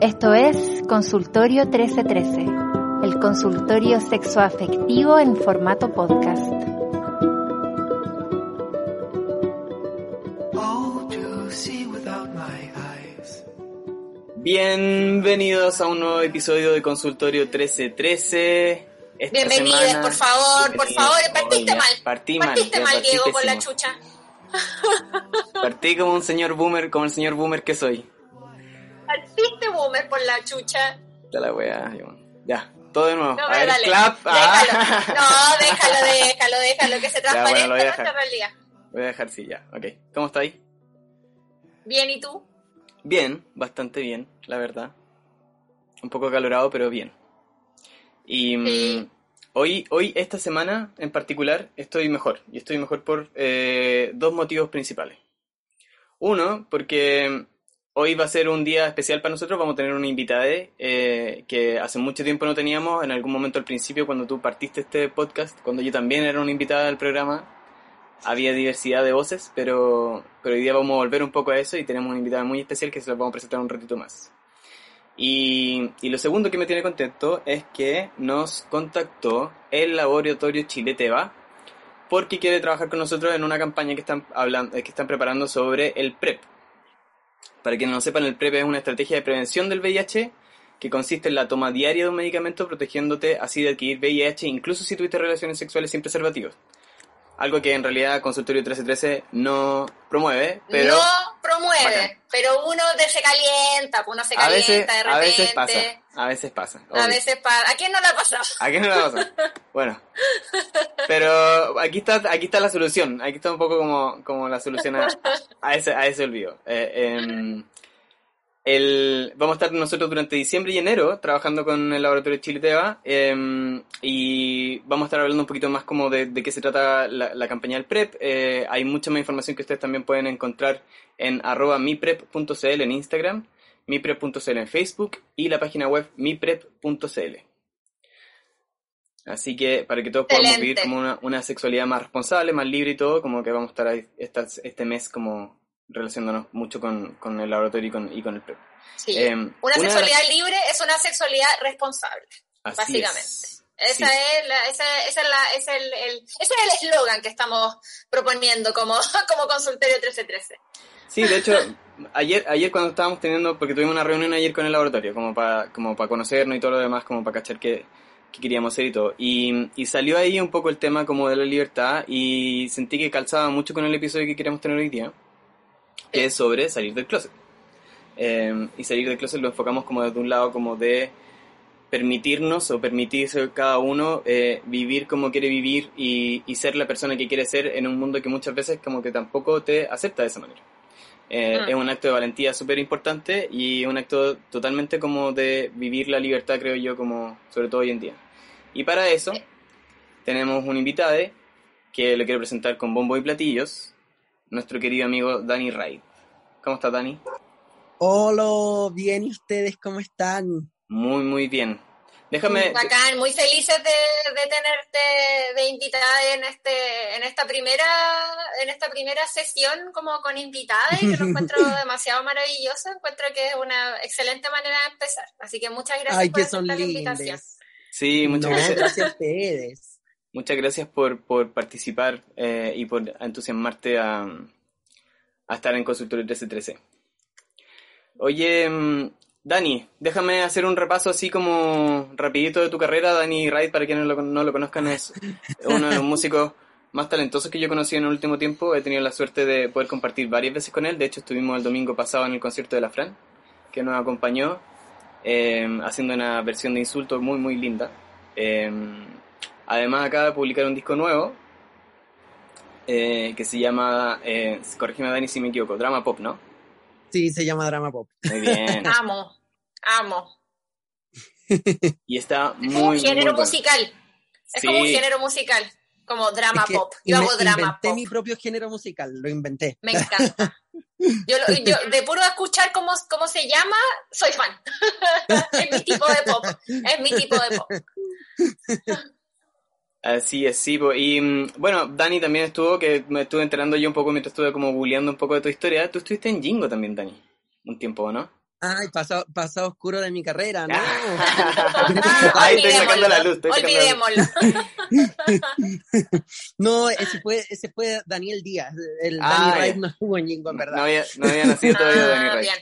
Esto es Consultorio 1313, el consultorio sexoafectivo en formato podcast. Bienvenidos a un nuevo episodio de Consultorio 1313. Esta Bienvenidos, semana- por favor, por favor. Partiste Oh, mal. Partí mal. Partiste mal, Diego, con la chucha. Partí como un señor boomer, como el señor boomer que soy. Por la chucha. Ya la wea, Ya, todo de nuevo. No, a ver, dale. clap. Déjalo. Ah. No, déjalo, déjalo, déjalo, que se bueno, transparente a nuestra realidad. Voy a dejar, sí, ya. Ok. ¿Cómo estáis? Bien, ¿y tú? Bien, bastante bien, la verdad. Un poco calorado, pero bien. Y mm, Sí. hoy, hoy, esta semana en particular, estoy mejor. Y estoy mejor por eh, dos motivos principales. Uno, porque hoy va a ser un día especial para nosotros. Vamos a tener una invitada eh, que hace mucho tiempo no teníamos. En algún momento al principio, cuando tú partiste este podcast, cuando yo también era una invitada del programa, había diversidad de voces, pero, pero hoy día vamos a volver un poco a eso y tenemos una invitada muy especial que se la vamos a presentar un ratito más. Y, y lo segundo que me tiene contento es que nos contactó el laboratorio Chile Teba porque quiere trabajar con nosotros en una campaña que están, hablando, que están preparando sobre el PrEP. Para quienes no sepan, el PrEP es una estrategia de prevención del VIH que consiste en la toma diaria de un medicamento protegiéndote así de adquirir VIH incluso si tuviste relaciones sexuales sin preservativos. Algo que en realidad Consultorio 1313 no promueve, pero no promueve, Bacán. pero uno se calienta, pues uno se a calienta veces, de repente. a veces pasa, a veces pasa. A veces pasa. ¿A quién no le ha pasado? ¿A qué no le pasa? Bueno, pero aquí está, aquí está la solución. Aquí está un poco como, como la solución a, a ese, a ese olvido. Eh, em, el, vamos a estar nosotros durante diciembre y enero trabajando con el laboratorio Chile Teva em, y vamos a estar hablando un poquito más como de, de qué se trata la, la campaña del PrEP. Eh, hay mucha más información que ustedes también pueden encontrar en arroba miprep.cl en Instagram, miprep.cl en Facebook y la página web miprep.cl. Así que para que todos podamos vivir como una, una sexualidad más responsable, más libre y todo, como que vamos a estar ahí este mes como relacionándonos mucho con, con el laboratorio y con, y con el PrEP. Sí. Em, una las- sexualidad libre es una sexualidad responsable. así básicamente. es. Esa Sí. es la, esa, esa es la, es el, el- ese es el eslogan que estamos proponiendo como, como consultorio 1313. Sí, de hecho, ayer, ayer cuando estábamos teniendo, porque tuvimos una reunión ayer con el laboratorio, como para como para conocernos y todo lo demás, como para cachar qué, qué queríamos hacer y todo. Y, y salió ahí un poco el tema como de la libertad y sentí que calzaba mucho con el episodio que queríamos tener hoy día, que es sobre salir del closet. Eh, y salir del closet lo enfocamos como desde un lado como de permitirnos o permitirse cada uno eh, vivir como quiere vivir y, y ser la persona que quiere ser en un mundo que muchas veces como que tampoco te acepta de esa manera. Eh, Mm. Es un acto de valentía súper importante y un acto totalmente como de vivir la libertad, creo yo, como sobre todo hoy en día. Y para eso tenemos un invitado que le quiero presentar con bombo y platillos, nuestro querido amigo Dani Wright. ¿Cómo está Dani? Hola, bien, ¿y ustedes cómo están? Muy, muy bien. Déjame... Bacán, muy felices de, de tenerte de invitada en este, en esta primera, en esta primera sesión como con invitada y que lo encuentro demasiado maravilloso, encuentro que es una excelente manera de empezar. Así que muchas gracias Ay, por que son aceptar la invitación. Sí, muchas No, gracias. gracias a ustedes. Muchas gracias por, por participar eh, y por entusiasmarte a, a estar en Consultorio 1313. Oye, mm, Dani, déjame hacer un repaso así como rapidito de tu carrera. Dani Wright, para quienes no lo, no lo conozcan, es uno de los músicos más talentosos que yo he conocido en el último tiempo. He tenido la suerte de poder compartir varias veces con él. De hecho, estuvimos el domingo pasado en el concierto de la Fran, que nos acompañó, eh, haciendo una versión de Insulto muy, muy linda. Eh, además, acaba de publicar un disco nuevo eh, que se llama, eh, corrígeme Dani si me equivoco, Drama Pop, ¿no? Sí, se llama Drama Pop. Muy bien. Amo, amo. Y está Es como un muy, muy género bueno. musical. Es Sí. como un género musical, como drama Es que pop. Yo hago drama inventé pop. mi propio género musical, lo inventé. Me encanta. Yo, lo- yo de puro escuchar cómo, cómo se llama, soy fan. es mi tipo de pop. Es mi tipo de pop. Así es, sí. po. Y mm, bueno, Dani también estuvo, que me estuve enterando yo un poco mientras estuve como googleando un poco de tu historia. Tú estuviste en Jingo también, Dani, un tiempo, ¿no? Ay, pasado, pasado oscuro de mi carrera, ¿no? Ahí estoy sacando la luz. Estoy Olvidémoslo. no, ese fue, ese fue Daniel Díaz. El Ah, ya. Wright no estuvo en Jingo, en verdad. No había, no había nacido todavía Dani Ah, Ray. bien.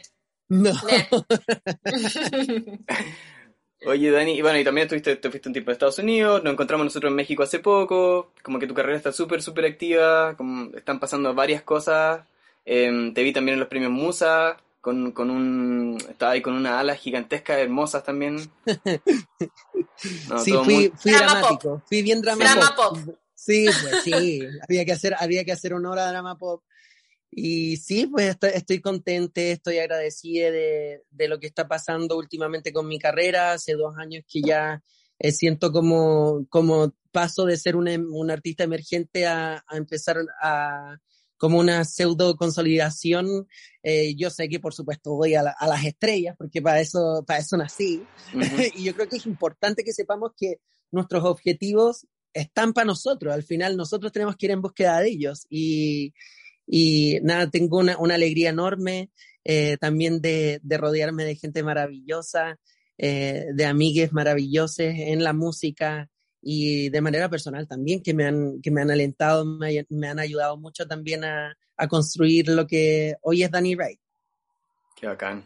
No. Oye, Dani, y bueno, y también estuviste, te fuiste un tiempo a Estados Unidos, nos encontramos nosotros en México hace poco, como que tu carrera está súper, súper activa, como están pasando varias cosas. Em, te vi también en los premios Musa, con, con un... Estaba ahí con una ala gigantesca, hermosas también. No, sí, fui, muy- fui Drama dramático. Fui bien drama, Drama pop. Sí, pues sí. había que hacer, había que hacer honor a drama pop. Y sí, pues estoy, estoy contente, estoy agradecida de, de lo que está pasando últimamente con mi carrera. Hace dos años que ya eh, siento como, como paso de ser un, un artista emergente a, a empezar a como una pseudo consolidación. Eh, yo sé que por supuesto voy a, la- a las estrellas, porque para eso, para eso nací. Ujú. y yo creo que es importante que sepamos que nuestros objetivos están para nosotros. Al final nosotros tenemos que ir en búsqueda de ellos. Y, y nada, tengo una, una alegría enorme eh, también de, de rodearme de gente maravillosa, eh, de amigues maravillosos en la música y de manera personal también, que me han, que me han alentado, me, me han ayudado mucho también a, a construir lo que hoy es Danny Wright. Qué bacán.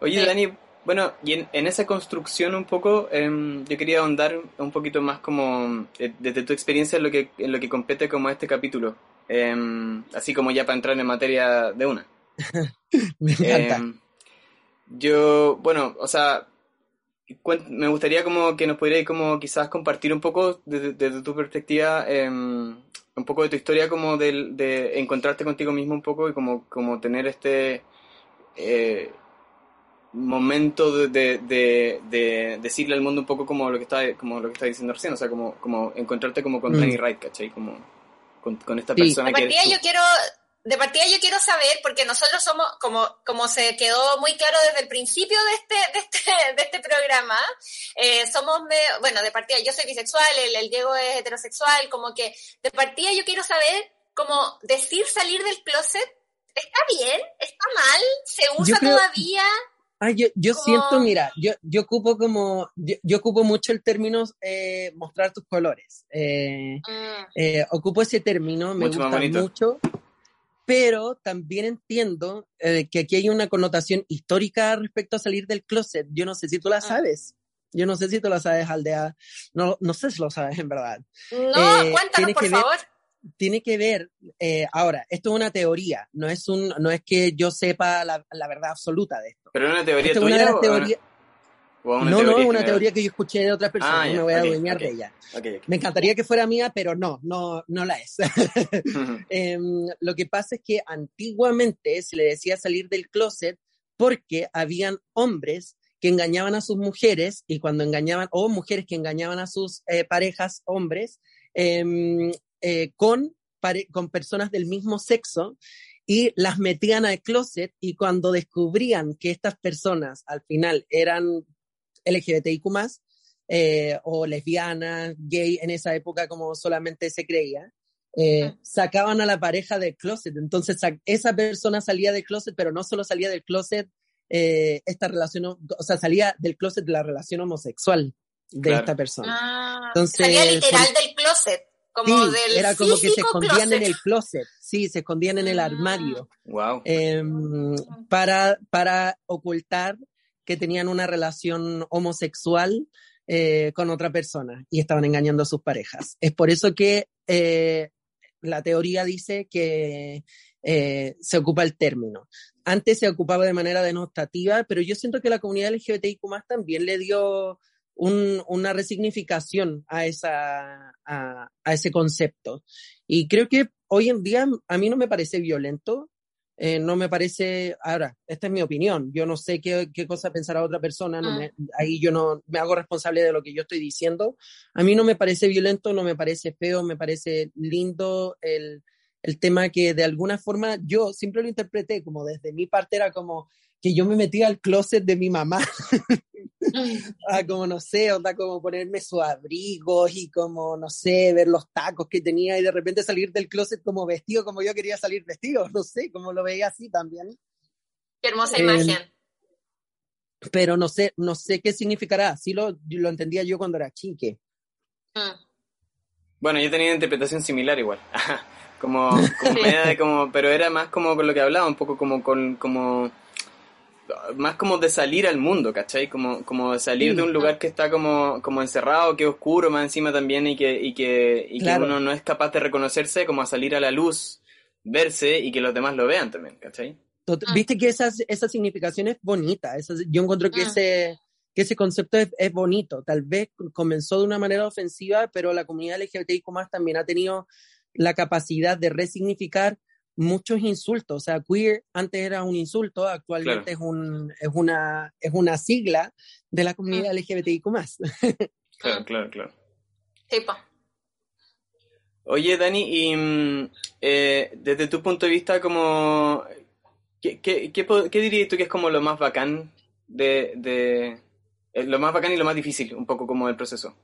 Oye, Sí. Dani, bueno, y en, en esa construcción un poco, em, yo quería ahondar un poquito más como eh, desde tu experiencia en lo que, en lo que compete como este capítulo. Em, así como ya para entrar en materia de una. Me encanta. Em, yo, bueno, o sea, me gustaría como que nos pudierais como quizás compartir un poco desde, desde tu perspectiva, em, un poco de tu historia como del- de, encontrarte contigo mismo un poco y como, como tener este eh, momento de, de, de- de decirle al mundo un poco como lo que está, como lo que está diciendo recién, o sea, como, como encontrarte como con Mm. Danny Wright, ¿cachai? Como con, con esta Sí. persona De que eres partida tú. yo quiero, de partida yo quiero saber, porque nosotros somos, como, como se quedó muy claro desde el principio de este, de este, de este programa, eh, somos, me- bueno, de partida yo soy bisexual, el, el Diego es heterosexual, como que de partida yo quiero saber, como decir salir del closet, ¿está bien? ¿Está mal? ¿Se usa creo- todavía? Ah, yo, yo como- siento, mira, yo, yo ocupo como, yo, yo ocupo mucho el término eh, mostrar tus colores. Eh, Mm, eh, ocupo ese término, me Mucho gusta mucho, pero también entiendo eh, que aquí hay una connotación histórica respecto a salir del closet. Yo no sé si tú la Ah. sabes. Yo no sé si tú la sabes, Aldea. No, no sé si lo sabes en verdad. No, Eh, cuéntanos por ver- favor. Tiene que ver, eh, ahora, esto es una teoría, no es, un, no es que yo sepa la, la verdad absoluta de esto. ¿Pero es una teoría es una tuya o una- o una no, teoría no, una general? teoría que yo escuché de otras personas, Ah, no me voy a adueñar de ella. Me encantaría que fuera mía, pero no, no, no la es. Em, lo que pasa es que antiguamente se le decía salir del closet porque habían hombres que engañaban a sus mujeres y cuando engañaban, o mujeres que engañaban a sus eh, parejas hombres em, eh, con, con personas del mismo sexo y las metían al closet y cuando descubrían que estas personas al final eran LGBTIQ+, eh, o lesbianas, gay, en esa época como solamente se creía, eh, sacaban a la pareja del closet. Entonces sa- esa persona salía del closet, pero no solo salía del closet eh, esta relación, o sea, salía del closet de la relación homosexual de Claro. esta persona. Ah, Entonces, salía literal por- del closet, como Sí, del era como que se escondían closet. en el closet, sí, se escondían en el Ah. armario Wow. em, para, para ocultar que tenían una relación homosexual eh, con otra persona y estaban engañando a sus parejas. Es por eso que eh, la teoría dice que eh, se ocupa el término. Antes se ocupaba de manera denotativa, pero yo siento que la comunidad LGBTIQ también le dio un- una resignificación a, esa, a, a ese concepto. Y creo que hoy en día a mí no me parece violento, eh, no me parece, ahora, esta es mi opinión, yo no sé qué, qué cosa pensará otra persona, no me- ahí yo no me hago responsable de lo que yo estoy diciendo. A mí no me parece violento, no me parece feo, me parece lindo el, el tema que de alguna forma yo siempre lo interpreté como desde mi parte era como que yo me metía al closet de mi mamá a como no sé, onda como ponerme sus abrigos y como no sé, ver los tacos que tenía y de repente salir del closet como vestido como yo quería salir vestido, no sé, como lo veía así también. Qué hermosa Eh, imagen. pero no sé, no sé qué significará. Así lo, lo entendía yo cuando era chique. Mm. Bueno, yo tenía una interpretación similar igual. como, como, media de como, pero era más como con lo que hablaba, un poco como con, como, más como de salir al mundo, ¿cachai? Como, como de salir de un lugar que está como, como encerrado, que es oscuro más encima también y que, y que, y Claro. que uno no es capaz de reconocerse, como a salir a la luz, verse y que los demás lo vean también, ¿cachai? Ah. Viste que esa, esa significación es bonita. esa- yo encuentro que Ah. ese, que ese concepto es, es bonito. Tal vez comenzó de una manera ofensiva, pero la comunidad LGBTIQ también ha tenido la capacidad de resignificar muchos insultos. O sea, queer antes era un insulto, actualmente es, un, es, una, es una sigla de la comunidad LGBTIQ Claro, claro, claro. Tipo. Oye, Dani, y mm, eh, desde tu punto de vista, como, ¿qué, qué, qué, dirías tú que es como lo más bacán de, de eh, lo más bacán y lo más difícil, un poco como del proceso?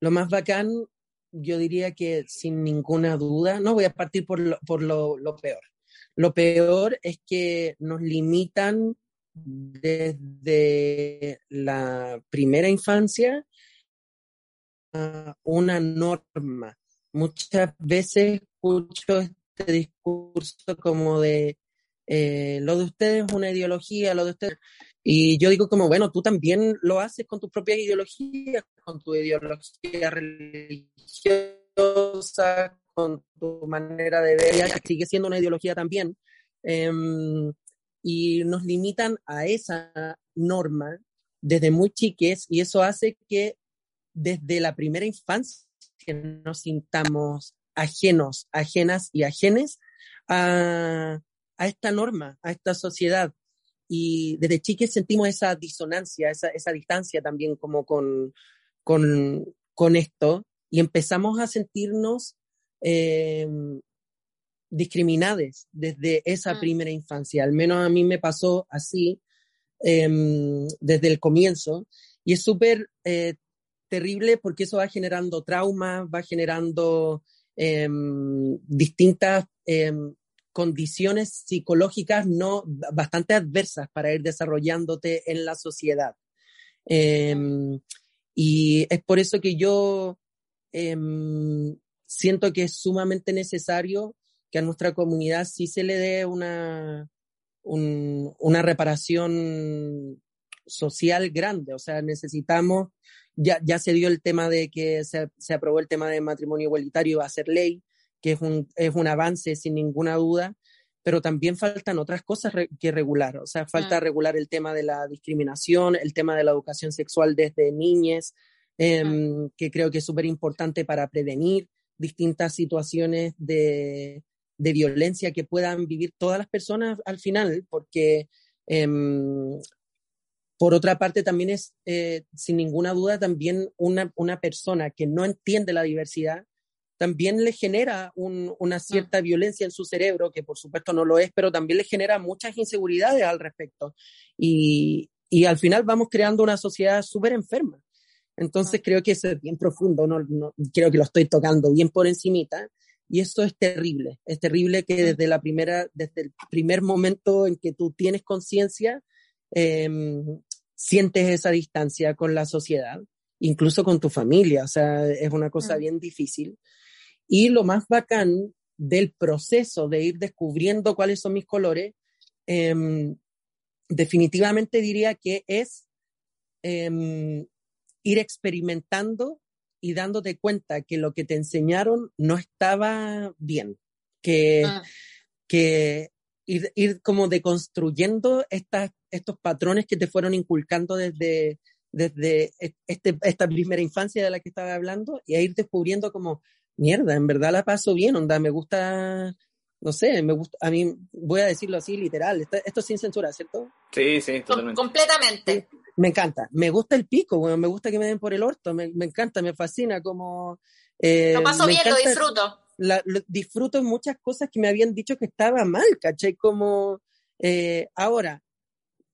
Lo más bacán, yo diría que sin ninguna duda, no voy a partir por lo, por lo, lo peor. Lo peor es que nos limitan desde la primera infancia a una norma. Muchas veces escucho este discurso como de eh, lo de ustedes es una ideología, lo de ustedes y yo digo como, bueno, tú también lo haces con tus propias ideologías, con tu ideología religiosa, con tu manera de ver, sigue siendo una ideología también. em, y nos limitan a esa norma desde muy chiques y eso hace que desde la primera infancia nos sintamos ajenos, ajenas y ajenes a, a esta norma, a esta sociedad y desde chiques sentimos esa disonancia, esa, esa distancia también como con, con, con esto y empezamos a sentirnos eh, discriminadas desde esa Mm. primera infancia. Al menos a mí me pasó así eh, desde el comienzo y es súper eh, terrible porque eso va generando traumas, va generando eh, distintas condiciones psicológicas no bastante adversas para ir desarrollándote en la sociedad. Eh, y es por eso que yo eh, siento que es sumamente necesario que a nuestra comunidad sí se le dé una, un, una reparación social grande. O sea, necesitamos, ya, ya se dio el tema de que se, se aprobó el tema de matrimonio igualitario va a ser ley, que es un, es un avance sin ninguna duda, pero también faltan otras cosas re que regular. O sea, falta regular el tema de la discriminación, el tema de la educación sexual desde niñez, eh, que creo que es súper importante para prevenir distintas situaciones de, de, violencia que puedan vivir todas las personas al final, porque eh, por otra parte también es, eh, sin ninguna duda, también una, una persona que no entiende la diversidad, también le genera un, una cierta mm. violencia en su cerebro, que por supuesto no lo es, pero también le genera muchas inseguridades al respecto. Y, y al final vamos creando una sociedad súper enferma. Entonces creo que eso es bien profundo, no, no, creo que lo estoy tocando bien por encimita. Y eso es terrible, es terrible que desde la primera, desde el primer momento en que tú tienes conciencia, eh, sientes esa distancia con la sociedad, incluso con tu familia, o sea, es una cosa bien difícil. Y lo más bacán del proceso de ir descubriendo cuáles son mis colores, eh, definitivamente diría que es eh, ir experimentando y dándote cuenta que lo que te enseñaron no estaba bien, que, ah. que ir, ir, como deconstruyendo estas, estos patrones que te fueron inculcando desde, desde este, esta primera infancia de la que estaba hablando y a ir descubriendo como, mierda, en verdad la paso bien, onda, me gusta, no sé, me gusta, a mí, voy a decirlo así literal, esto, esto sin censura, ¿cierto? Sí, sí, totalmente. Completamente. Sí, me encanta, me gusta el pico, bueno, me gusta que me den por el orto, me, me encanta, me fascina, como... Eh, lo paso bien, lo disfruto. La, lo, disfruto muchas cosas que me habían dicho que estaba mal, ¿cachai? Como eh, ahora,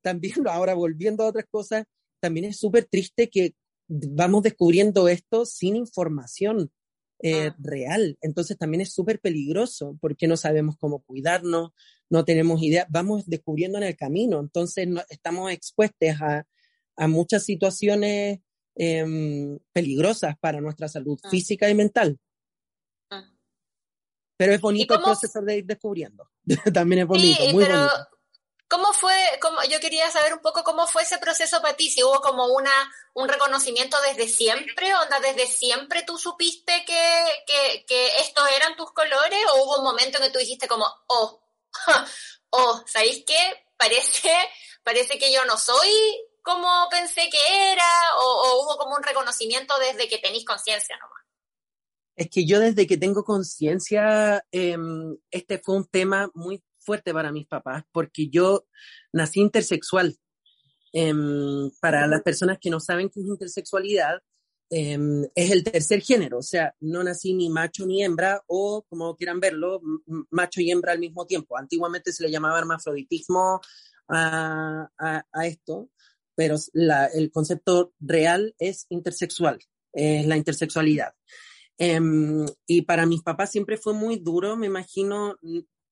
también ahora volviendo a otras cosas, también es súper triste que vamos descubriendo esto sin información eh, ah. real. Entonces también es súper peligroso porque no sabemos cómo cuidarnos, no tenemos idea, vamos descubriendo en el camino, entonces estamos expuestos a, a muchas situaciones em, peligrosas para nuestra salud ah. física y mental. Ah. Pero es bonito el proceso de ir descubriendo. También es bonito, muy bonito. ¿Cómo fue, cómo, yo quería saber un poco cómo fue ese proceso para ti, si hubo como una, un reconocimiento desde siempre, onda, desde siempre tú supiste que, que, estos eran tus colores, o hubo un momento en que tú dijiste como, oh, oh, ¿sabéis qué? Parece, parece que yo no soy como pensé que era, o, hubo como un reconocimiento desde que tenéis conciencia nomás. Es que yo desde que tengo conciencia, em, este fue un tema muy fuerte para mis papás, porque yo nací intersexual. Em, para las personas que no saben qué es intersexualidad, em, es el tercer género, o sea, no nací ni macho ni hembra, o como quieran verlo, macho y hembra al mismo tiempo. Antiguamente se le llamaba hermafroditismo a, a, esto, pero el concepto real es intersexual, es la intersexualidad. Em, y para mis papás siempre fue muy duro, me imagino,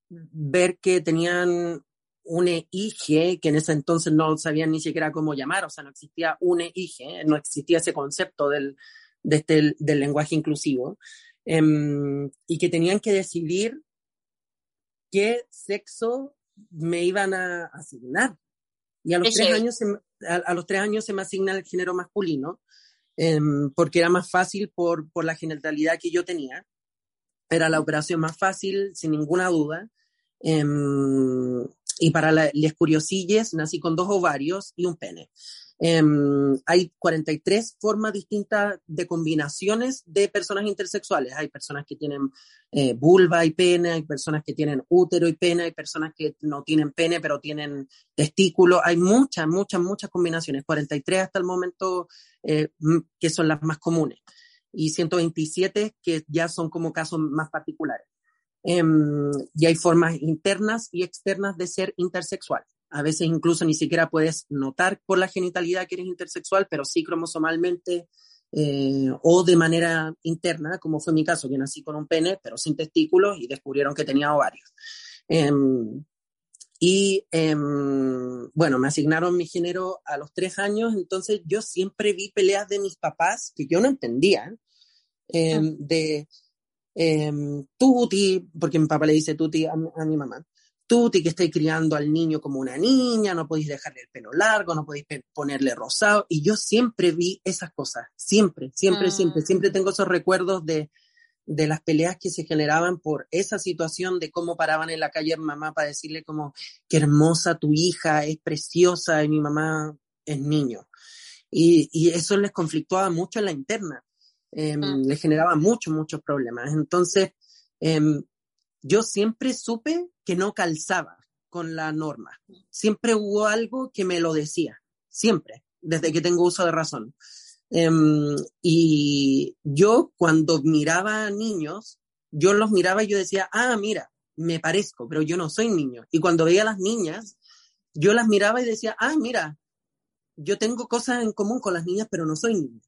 ver que tenían un EIG, que en ese entonces no sabían ni siquiera cómo llamar, o sea, no existía un EIG, no existía ese concepto del, de este, del lenguaje inclusivo, em, y que tenían que decidir qué sexo me iban a asignar. Y a los, tres años, se, a, los tres años se me asigna el género masculino, em, porque era más fácil por, por la genitalidad que yo tenía. Era la operación más fácil, sin ninguna duda. Em, y para las curiosillas, nací con dos ovarios y un pene. Em, hay 43 formas distintas de combinaciones de personas intersexuales. Hay personas que tienen eh, vulva y pene, hay personas que tienen útero y pene, hay personas que no tienen pene pero tienen testículo. Hay muchas, muchas, muchas combinaciones. 43 hasta el momento eh, que son las más comunes y 127 que ya son como casos más particulares. Em, y hay formas internas y externas de ser intersexual. A veces incluso ni siquiera puedes notar por la genitalidad que eres intersexual, pero sí cromosomalmente eh, o de manera interna, como fue mi caso, que nací con un pene, pero sin testículos y descubrieron que tenía ovarios. Em, y em, bueno, me asignaron mi género a los tres años, entonces yo siempre vi peleas de mis papás que yo no entendía, ah. de eh, Tuti, porque mi papá le dice Tuti a, mi mamá, Tuti que estáis criando al niño como una niña, no podéis dejarle el pelo largo, no podéis ponerle rosado. Y yo siempre vi esas cosas, siempre, siempre, siempre, ah. siempre tengo esos recuerdos de, de las peleas que se generaban por esa situación de cómo paraban en la calle mamá para decirle como, qué hermosa tu hija, es preciosa y mi mamá es niño. Y, y eso les conflictuaba mucho en la interna. Em, mm. le generaba muchos, muchos problemas. Entonces, em, yo siempre supe que no calzaba con la norma. Siempre hubo algo que me lo decía, siempre, desde que tengo uso de razón. Em, y yo cuando miraba a niños, yo los miraba y yo decía, ah, mira, me parezco, pero yo no soy niño. Y cuando veía a las niñas, yo las miraba y decía, ah, mira, yo tengo cosas en común con las niñas, pero no soy niño.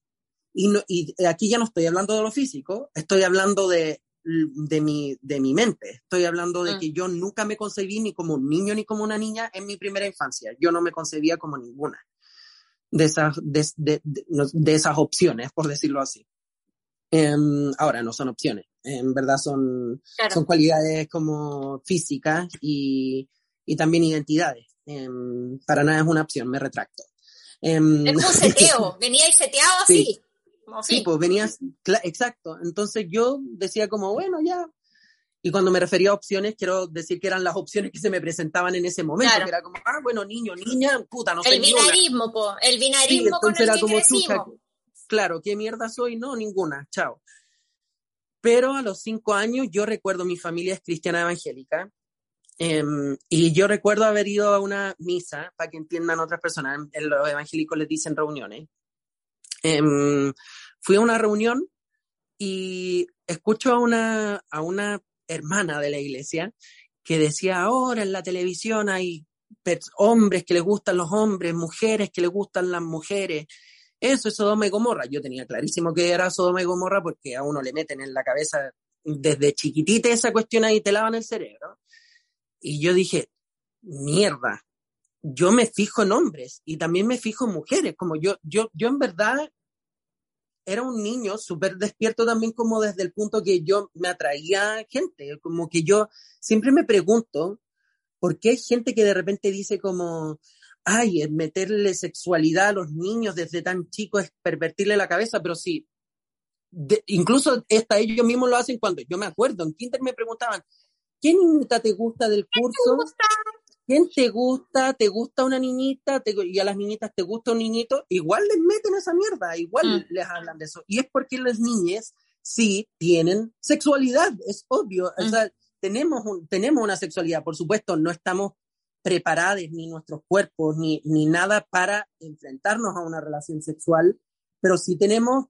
Y, aquí ya no estoy hablando de lo físico, estoy hablando de, de, mi, de mi mente. Estoy hablando de mm. que yo nunca me concebí ni como un niño ni como una niña en mi primera infancia. Yo no me concebía como ninguna de esas, de, de, esas opciones, por decirlo así. Em, ahora no son opciones, en verdad son, son cualidades como físicas y, y también identidades. Em, para nada es una opción, me retracto. Em, es un seteo, venía y seteado así. Sí, pues venías, exacto. Entonces yo decía como, bueno, ya. Y cuando me refería a opciones, quiero decir que eran las opciones que se me presentaban en ese momento, que era como, ah, bueno, niño, niña, puta, no sé. El binarismo, po, el binarismo con el era como, claro, ¿qué mierda soy? No, ninguna, chao. Pero a los cinco años yo recuerdo mi familia es cristiana evangélica em, y yo recuerdo haber ido a una misa, para que entiendan otras personas, los evangélicos les dicen reuniones, Em, fui a una reunión y escucho a una, a una hermana de la iglesia que decía, ahora en la televisión hay hombres que les gustan los hombres, mujeres que les gustan las mujeres. Eso es Sodoma y Gomorra. Yo tenía clarísimo que era Sodoma y Gomorra porque a uno le meten en la cabeza desde chiquitita esa cuestión ahí te lavan el cerebro. y yo dije, mierda, yo me fijo en hombres y también me fijo en mujeres, como yo, yo, yo en verdad era un niño súper despierto también como desde el punto que yo me atraía gente, como que yo siempre me pregunto por qué hay gente que de repente dice como, ay, meterle sexualidad a los niños desde tan chicos es pervertirle la cabeza, pero sí, incluso esta, ellos mismos lo hacen cuando yo me acuerdo, en Kinder me preguntaban, ¿qué niñita te gusta del curso? ¿Quién te gusta? ¿Te gusta una niñita? y a las niñitas te gusta un niñito, igual les meten esa mierda, igual mm. les hablan de eso. Y es porque las niñas sí tienen sexualidad, es obvio. O mm. sea, tenemos, tenemos una sexualidad, por supuesto, no estamos preparados ni nuestros cuerpos ni, ni nada para enfrentarnos a una relación sexual, pero sí tenemos,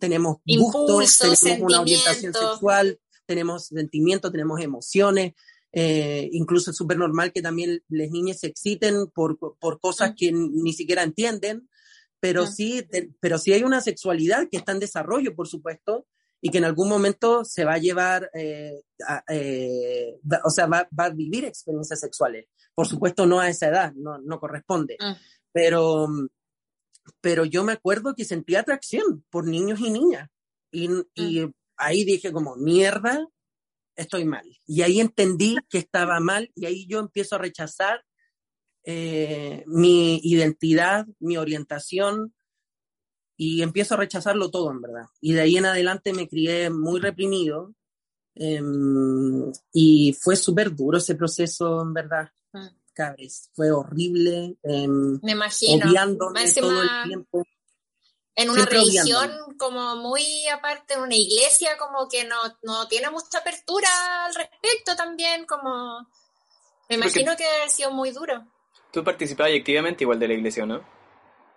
tenemos gustos, tenemos una orientación sexual, tenemos sentimientos, tenemos emociones, eh, incluso es súper normal que también las niñas se exciten por, por cosas que ni siquiera entienden, pero, sí, pero sí hay una sexualidad que está en desarrollo, por supuesto, y que en algún momento se va a llevar, eh, eh, o sea, va, va, a vivir experiencias sexuales. Por supuesto, no a esa edad, no, no corresponde. Mm. Pero, pero yo me acuerdo que sentía atracción por niños y niñas. Y, y ahí dije como, mierda, estoy mal. Y ahí entendí que estaba mal y ahí yo empiezo a rechazar eh, mi identidad, mi orientación y empiezo a rechazarlo todo, en verdad. Y de ahí en adelante me crié muy reprimido em, y fue súper duro ese proceso, en verdad. Mm. Cabres, fue horrible. Em, me imagino. Odiándome todo el tiempo en una religión como muy aparte, en una iglesia como que no, no tiene mucha apertura al respecto también, como me imagino que ha sido muy duro. Tú participabas activamente igual de la iglesia, ¿no?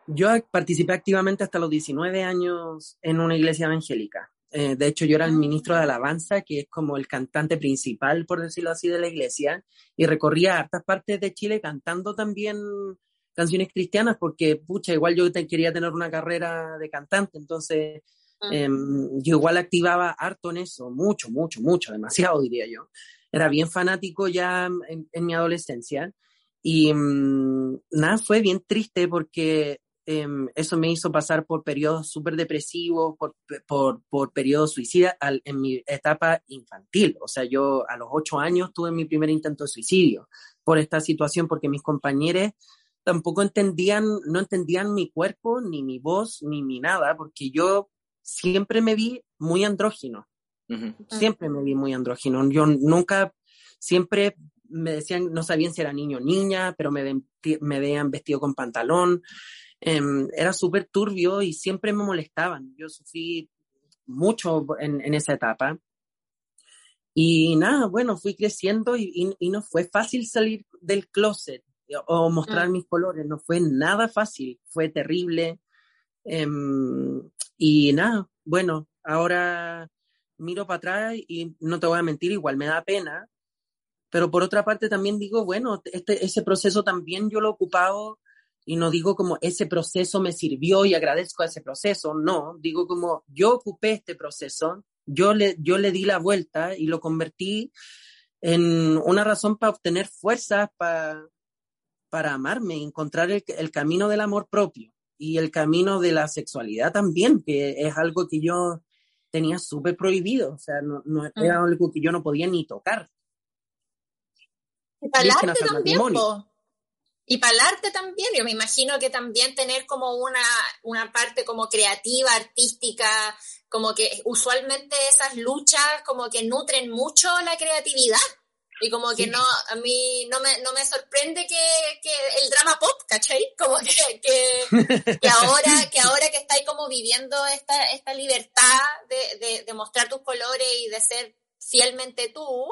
Yo participé activamente hasta los 19 años en una iglesia evangélica. Eh, de hecho, yo era el ah. ministro de alabanza, que es como el cantante principal, por decirlo así, de la iglesia, y recorría hartas partes de Chile cantando también canciones cristianas porque, pucha, igual yo quería tener una carrera de cantante, entonces em, yo igual activaba harto en eso, mucho, mucho, mucho, demasiado diría yo. Era bien fanático ya en, mi adolescencia y em, nada, fue bien triste porque em, eso me hizo pasar por periodos súper depresivos, por, por, por periodos suicidas en mi etapa infantil. O sea, yo a los ocho años tuve mi primer intento de suicidio por esta situación, porque mis compañeros tampoco entendían, no entendían mi cuerpo, ni mi voz, ni mi nada, porque yo siempre me vi muy andrógino. Siempre me vi muy andrógino. Yo nunca, siempre me decían, no sabían si era niño o niña, pero me, me veían vestido con pantalón. Em, era súper turbio y siempre me molestaban. Yo sufrí mucho en, en esa etapa. Y nada, bueno, fui creciendo y, y, no fue fácil salir del closet o mostrar mm. mis colores. No fue nada fácil, fue terrible. Em, y nada, bueno, ahora miro para atrás y no te voy a mentir, igual me da pena, pero por otra parte también digo, bueno, este, ese proceso también yo lo he ocupado y no digo como ese proceso me sirvió y agradezco a ese proceso, no, digo como yo ocupé este proceso, yo le, yo le di la vuelta y lo convertí en una razón para obtener fuerzas, para para amarme, encontrar el, camino del amor propio y el camino de la sexualidad también, que es algo que yo tenía súper prohibido, o sea, no, no era algo que yo no podía ni tocar. Y para el arte también, Y para el arte también, yo me imagino que también tener como una, una parte como creativa, artística, como que usualmente esas luchas como que nutren mucho la creatividad. Y como que no, a mí no me, no me sorprende que, que el drama pop, ¿cachai? Como que, que, que, ahora, que ahora que estáis como viviendo esta, esta libertad de, de, de, mostrar tus colores y de ser fielmente tú,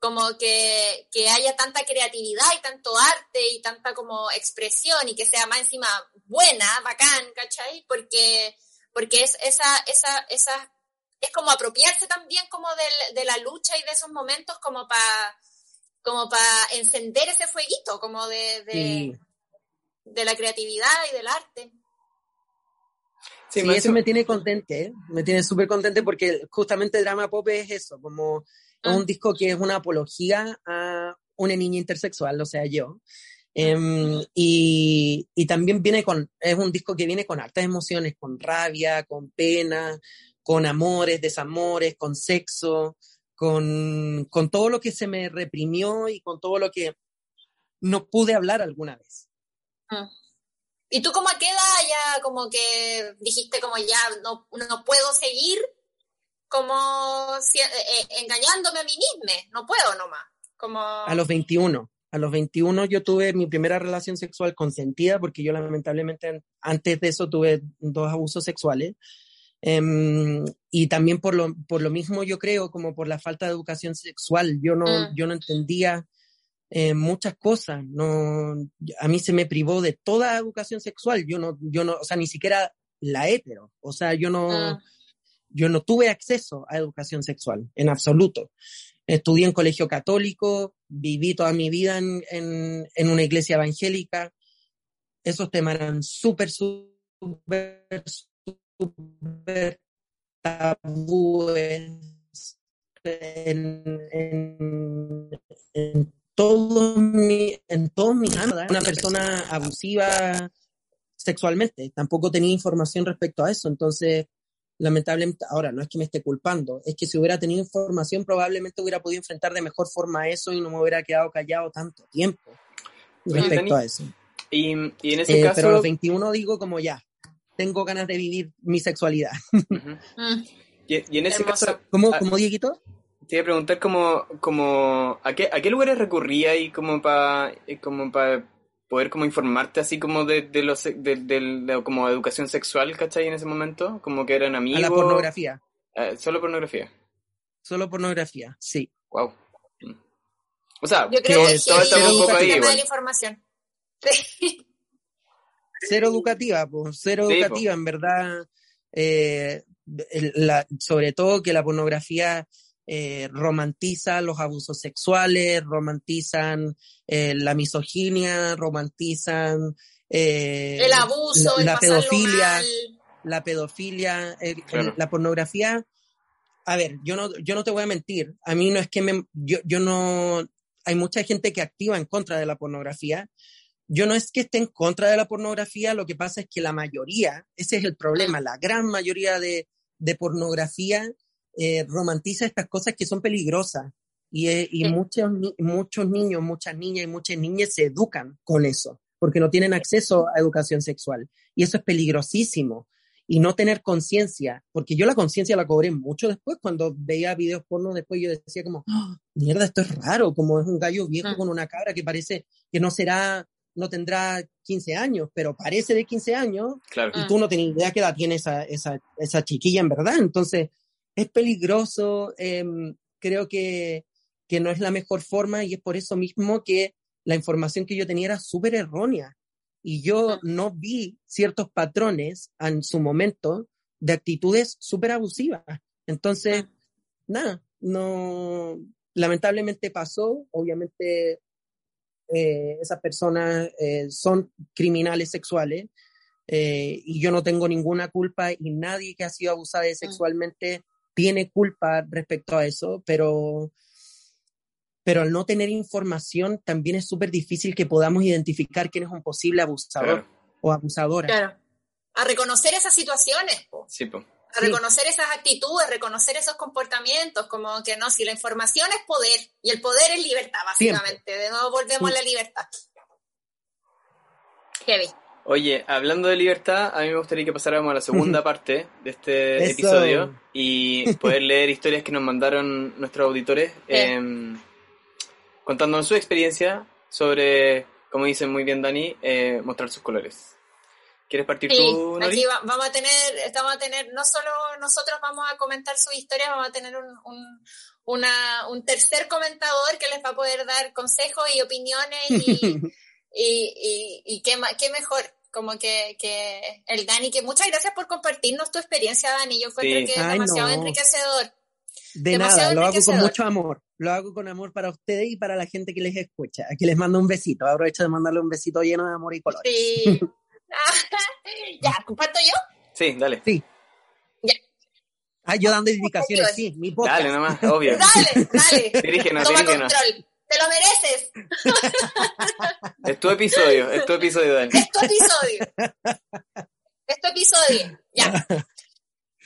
como que, que haya tanta creatividad y tanto arte y tanta como expresión y que sea más encima buena, bacán, ¿cachai? Porque, porque es esa, esa, esa es como apropiarse también como de, la lucha y de esos momentos como para como para encender ese fueguito, como de, de, la creatividad y del arte. Sí, eso me tiene contente, ¿eh? me tiene súper contente porque justamente Drama Pop es eso, como ah. un disco que es una apología a una niña intersexual, o sea, yo. Em, y, y, también viene con, es un disco que viene con altas emociones, con rabia, con pena, con amores, desamores, con sexo, con, con todo lo que se me reprimió y con todo lo que no pude hablar alguna vez. Ah. ¿Y tú como a qué edad ya como que dijiste como ya no, no puedo seguir como eh, eh, engañándome a mí misma? No puedo nomás. Como... A los 21. A los 21 yo tuve mi primera relación sexual consentida porque yo lamentablemente antes de eso tuve dos abusos sexuales. Em, y también por lo, por lo mismo yo creo como por la falta de educación sexual. Yo no, mm. yo no entendía eh, muchas cosas. No, a mí se me privó de toda educación sexual. Yo no, yo no, o sea, ni siquiera la hetero. O sea, yo no, ah. yo no tuve acceso a educación sexual en absoluto. Estudié en colegio católico, viví toda mi vida en, en, en una iglesia evangélica. Esos temas eran súper, súper, súper tabúes en, en, en todo mi, en todo mi una persona abusiva sexualmente. Tampoco tenía información respecto a eso. Entonces, lamentablemente, ahora no es que me esté culpando, es que si hubiera tenido información probablemente hubiera podido enfrentar de mejor forma eso y no me hubiera quedado callado tanto tiempo respecto a eso. Y, y en ese eh, caso... Pero a los 21 digo como ya, tengo ganas de vivir mi sexualidad. Mm. y, en ese caso... ¿Cómo, ¿Cómo, Dieguito? te iba a preguntar como, como ¿a, qué, ¿a qué lugares recurría y como para como para poder como informarte así como de, de los de, como educación sexual, ¿cachai? En ese momento, como que eran amigos. A la pornografía. Eh, solo pornografía. Solo pornografía, sí. Wow. O sea, yo creo que, todo está un poco ahí. Igual. La información. Cero educativa, pues, cero educativa, en verdad. Eh, la, sobre todo que la pornografía eh, romantizan los abusos sexuales, romantizan eh, la misoginia, romantizan eh, el abuso, la, pedofilia, la pedofilia, la pornografía. A ver, yo no, yo no te voy a mentir, a mí no es que me, yo, yo no, hay mucha gente que activa en contra de la pornografía. Yo no es que esté en contra de la pornografía, lo que pasa es que la mayoría, ese es el problema, la gran mayoría de, de pornografía eh, romantiza estas cosas que son peligrosas. Y, eh, y muchos, muchos niños, muchas niñas y muchas niñas se educan con eso, porque no tienen acceso a educación sexual. Y eso es peligrosísimo. Y no tener conciencia, porque yo la conciencia la cobré mucho después, cuando veía videos porno, después yo decía como, ¡Ah! mierda, esto es raro, como es un gallo viejo ah. con una cabra que parece que no será, no tendrá 15 años, pero parece de 15 años, y tú no tienes idea qué edad tiene esa, esa, esa chiquilla en verdad. Entonces, es peligroso, em, creo que, que, no es la mejor forma y es por eso mismo que la información que yo tenía era súper errónea. Y yo no vi ciertos patrones en su momento de actitudes súper abusivas. Entonces, nada, no, lamentablemente pasó, obviamente eh, esas personas eh, son criminales sexuales eh, y yo no tengo ninguna culpa y nadie que ha sido abusado sexualmente tiene culpa respecto a eso, pero, pero al no tener información también es súper difícil que podamos identificar quién es un posible abusador o abusadora. Claro. A reconocer esas situaciones. Sí, A reconocer esas actitudes, reconocer esos comportamientos, como que no, si la información es poder y el poder es libertad, básicamente. De nuevo volvemos a la libertad. Heavy. Oye, hablando de libertad, a mí me gustaría que pasáramos a la segunda parte de este episodio y poder leer historias que nos mandaron nuestros auditores eh, contándonos su experiencia sobre, como dice muy bien Dani, eh, mostrar sus colores. ¿Quieres partir tú, Nori? Aquí vamos a tener, estamos a tener, no solo nosotros vamos a comentar su historia, vamos a tener un, un, una, un tercer comentador que les va a poder dar consejos y opiniones y, y, y, qué, qué mejor como que, que el Dani, que muchas gracias por compartirnos tu experiencia, Dani. Yo encuentro que es demasiado enriquecedor. De nada, lo hago con mucho amor. Lo hago con amor para ustedes y para la gente que les escucha. Aquí les mando un besito. Aprovecho de mandarle un besito lleno de amor y color. Sí. ya, ¿comparto yo? Sí, dale. Sí. Ya. Ah, yo dando indicaciones, sí, mi podcast. Dale nomás, obvio. Dale, dale. Dirígenos, Toma dirígenos. control. Te lo mereces. Es tu episodio, es tu episodio, Dani. Es tu episodio. Es tu episodio. Ya.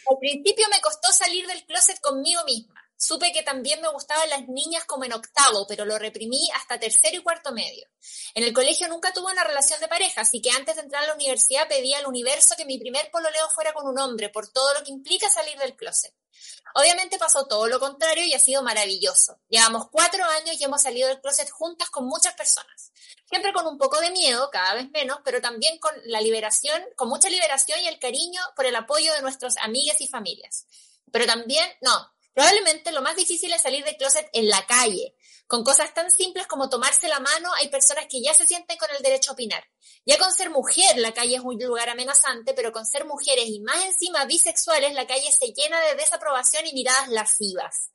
Al principio me costó salir del closet conmigo misma. Supe que también me gustaban las niñas como en octavo, pero lo reprimí hasta tercero y cuarto medio. En el colegio nunca tuve una relación de pareja, así que antes de entrar a la universidad pedí al universo que mi primer pololeo fuera con un hombre, por todo lo que implica salir del closet. Obviamente pasó todo lo contrario y ha sido maravilloso. Llevamos cuatro años y hemos salido del closet juntas con muchas personas. Siempre con un poco de miedo, cada vez menos, pero también con la liberación, con mucha liberación y el cariño por el apoyo de nuestros amigas y familias. Pero también, no, probablemente lo más difícil es salir del closet en la calle. Con cosas tan simples como tomarse la mano, hay personas que ya se sienten con el derecho a opinar. Ya con ser mujer, la calle es un lugar amenazante, pero con ser mujeres y más encima bisexuales, la calle se llena de desaprobación y miradas lascivas.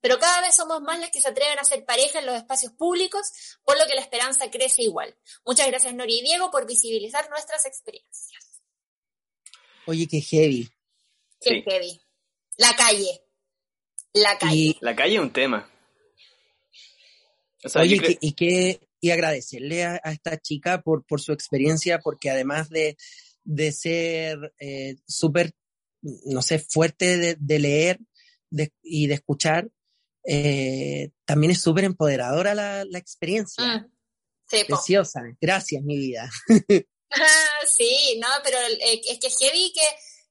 Pero cada vez somos más las que se atreven a hacer pareja en los espacios públicos, por lo que la esperanza crece igual. Muchas gracias, Nori y Diego, por visibilizar nuestras experiencias. Oye, qué heavy. Qué Sí. heavy. La calle. La calle. Y, La calle es un tema. O sea, oye, creo- y, que, y agradecerle a, a esta chica por, por su experiencia, porque además de, de ser eh, súper, no sé, fuerte de, de leer de- y de escuchar, eh, también es súper empoderadora la, la experiencia. Mm. Sí. Preciosa. Gracias, mi vida. Ah, sí, no, pero eh, es que es heavy que,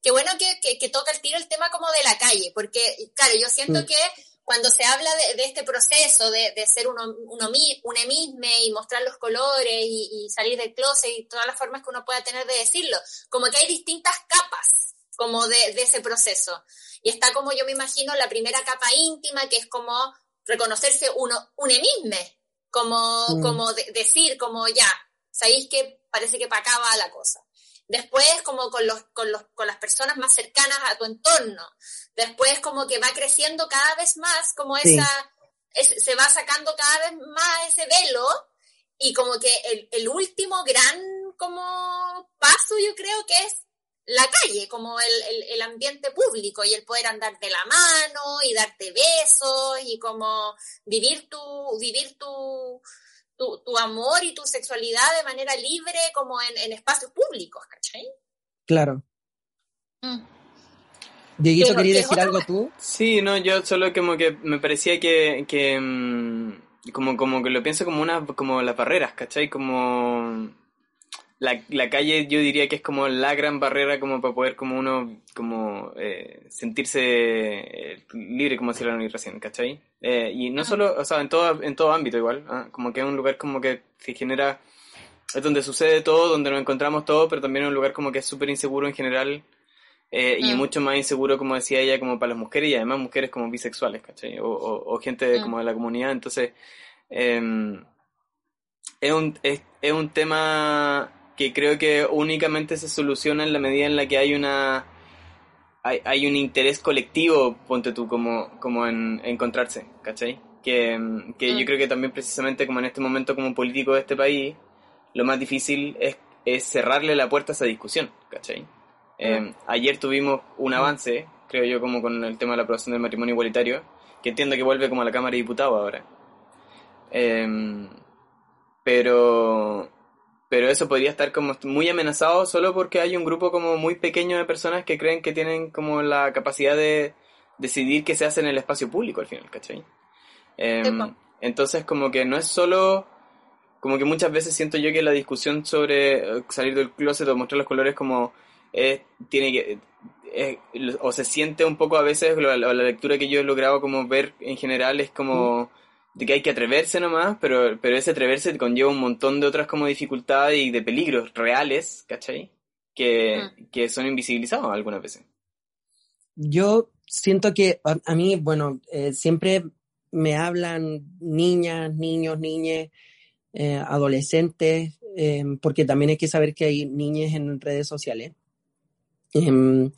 que bueno que, que, que toca el tiro el tema como de la calle, porque, claro, yo siento Mm. que cuando se habla de, de este proceso de, de ser uno, uno mi- un emisme y mostrar los colores y, y salir del closet y todas las formas que uno pueda tener de decirlo, como que hay distintas capas como de, de ese proceso. Y está como yo me imagino la primera capa íntima, que es como reconocerse uno, un emisme, como, Mm. como de- decir, como ya, sabéis que parece que para acá va la cosa. Después, como con, los, con, los, con las personas más cercanas a tu entorno. Después, como que va creciendo cada vez más, como Sí. esa, es- se va sacando cada vez más ese velo. Y como que el, el último gran como paso, yo creo que es la calle, como el, el, el ambiente público y el poder andar de la mano y darte besos y como vivir tu, vivir tu, tu, tu amor y tu sexualidad de manera libre como en, en espacios públicos, ¿cachai? Claro. Mm. Dieguito, ¿querías ¿qué decir algo tú? Sí, no, yo solo como que me parecía que, que mm, como, como que lo pienso como una, como las barreras, ¿cachai? Como la, la calle yo diría que es como la gran barrera como para poder como uno como eh, sentirse eh, libre como decía la recién, ¿cachai? Eh, y no solo, o sea, en todo, en todo ámbito igual, ¿ah? como que es un lugar como que se genera, es donde sucede todo, donde nos encontramos todo, pero también es un lugar como que es súper inseguro en general eh, y Mm. mucho más inseguro, como decía ella, como para las mujeres y además mujeres como bisexuales, ¿cachai? O, o, o gente de- Mm. como de la comunidad. Entonces, em, es, un, es, es un tema que creo que únicamente se soluciona en la medida en la que hay una hay, hay un interés colectivo, ponte tú, como, como en encontrarse, ¿cachai? Que, que yo Mm. creo que también precisamente como en este momento como político de este país, lo más difícil es, es cerrarle la puerta a esa discusión, ¿cachai? Eh, ayer tuvimos un avance, creo yo, como con el tema de la aprobación del matrimonio igualitario, que entiendo que vuelve como a la Cámara de Diputados ahora. Eh, pero, pero eso podría estar como muy amenazado solo porque hay un grupo como muy pequeño de personas que creen que tienen como la capacidad de decidir qué se hace en el espacio público al final, ¿cachai? Eh, Epa. entonces como que no es solo como que muchas veces siento yo que la discusión sobre eh, salir del closet o mostrar los colores como eh, tiene que eh, o se siente un poco a veces la, la- la lectura que yo he logrado como ver en general es como de que hay que atreverse nomás pero pero ese atreverse conlleva un montón de otras como dificultades y de peligros reales ¿cachai? que, que son invisibilizados algunas veces. Yo siento que a, a mí, bueno, eh, siempre me hablan niñas, niños, niñas, eh, adolescentes, eh, porque también hay que saber que hay niñas en redes sociales em,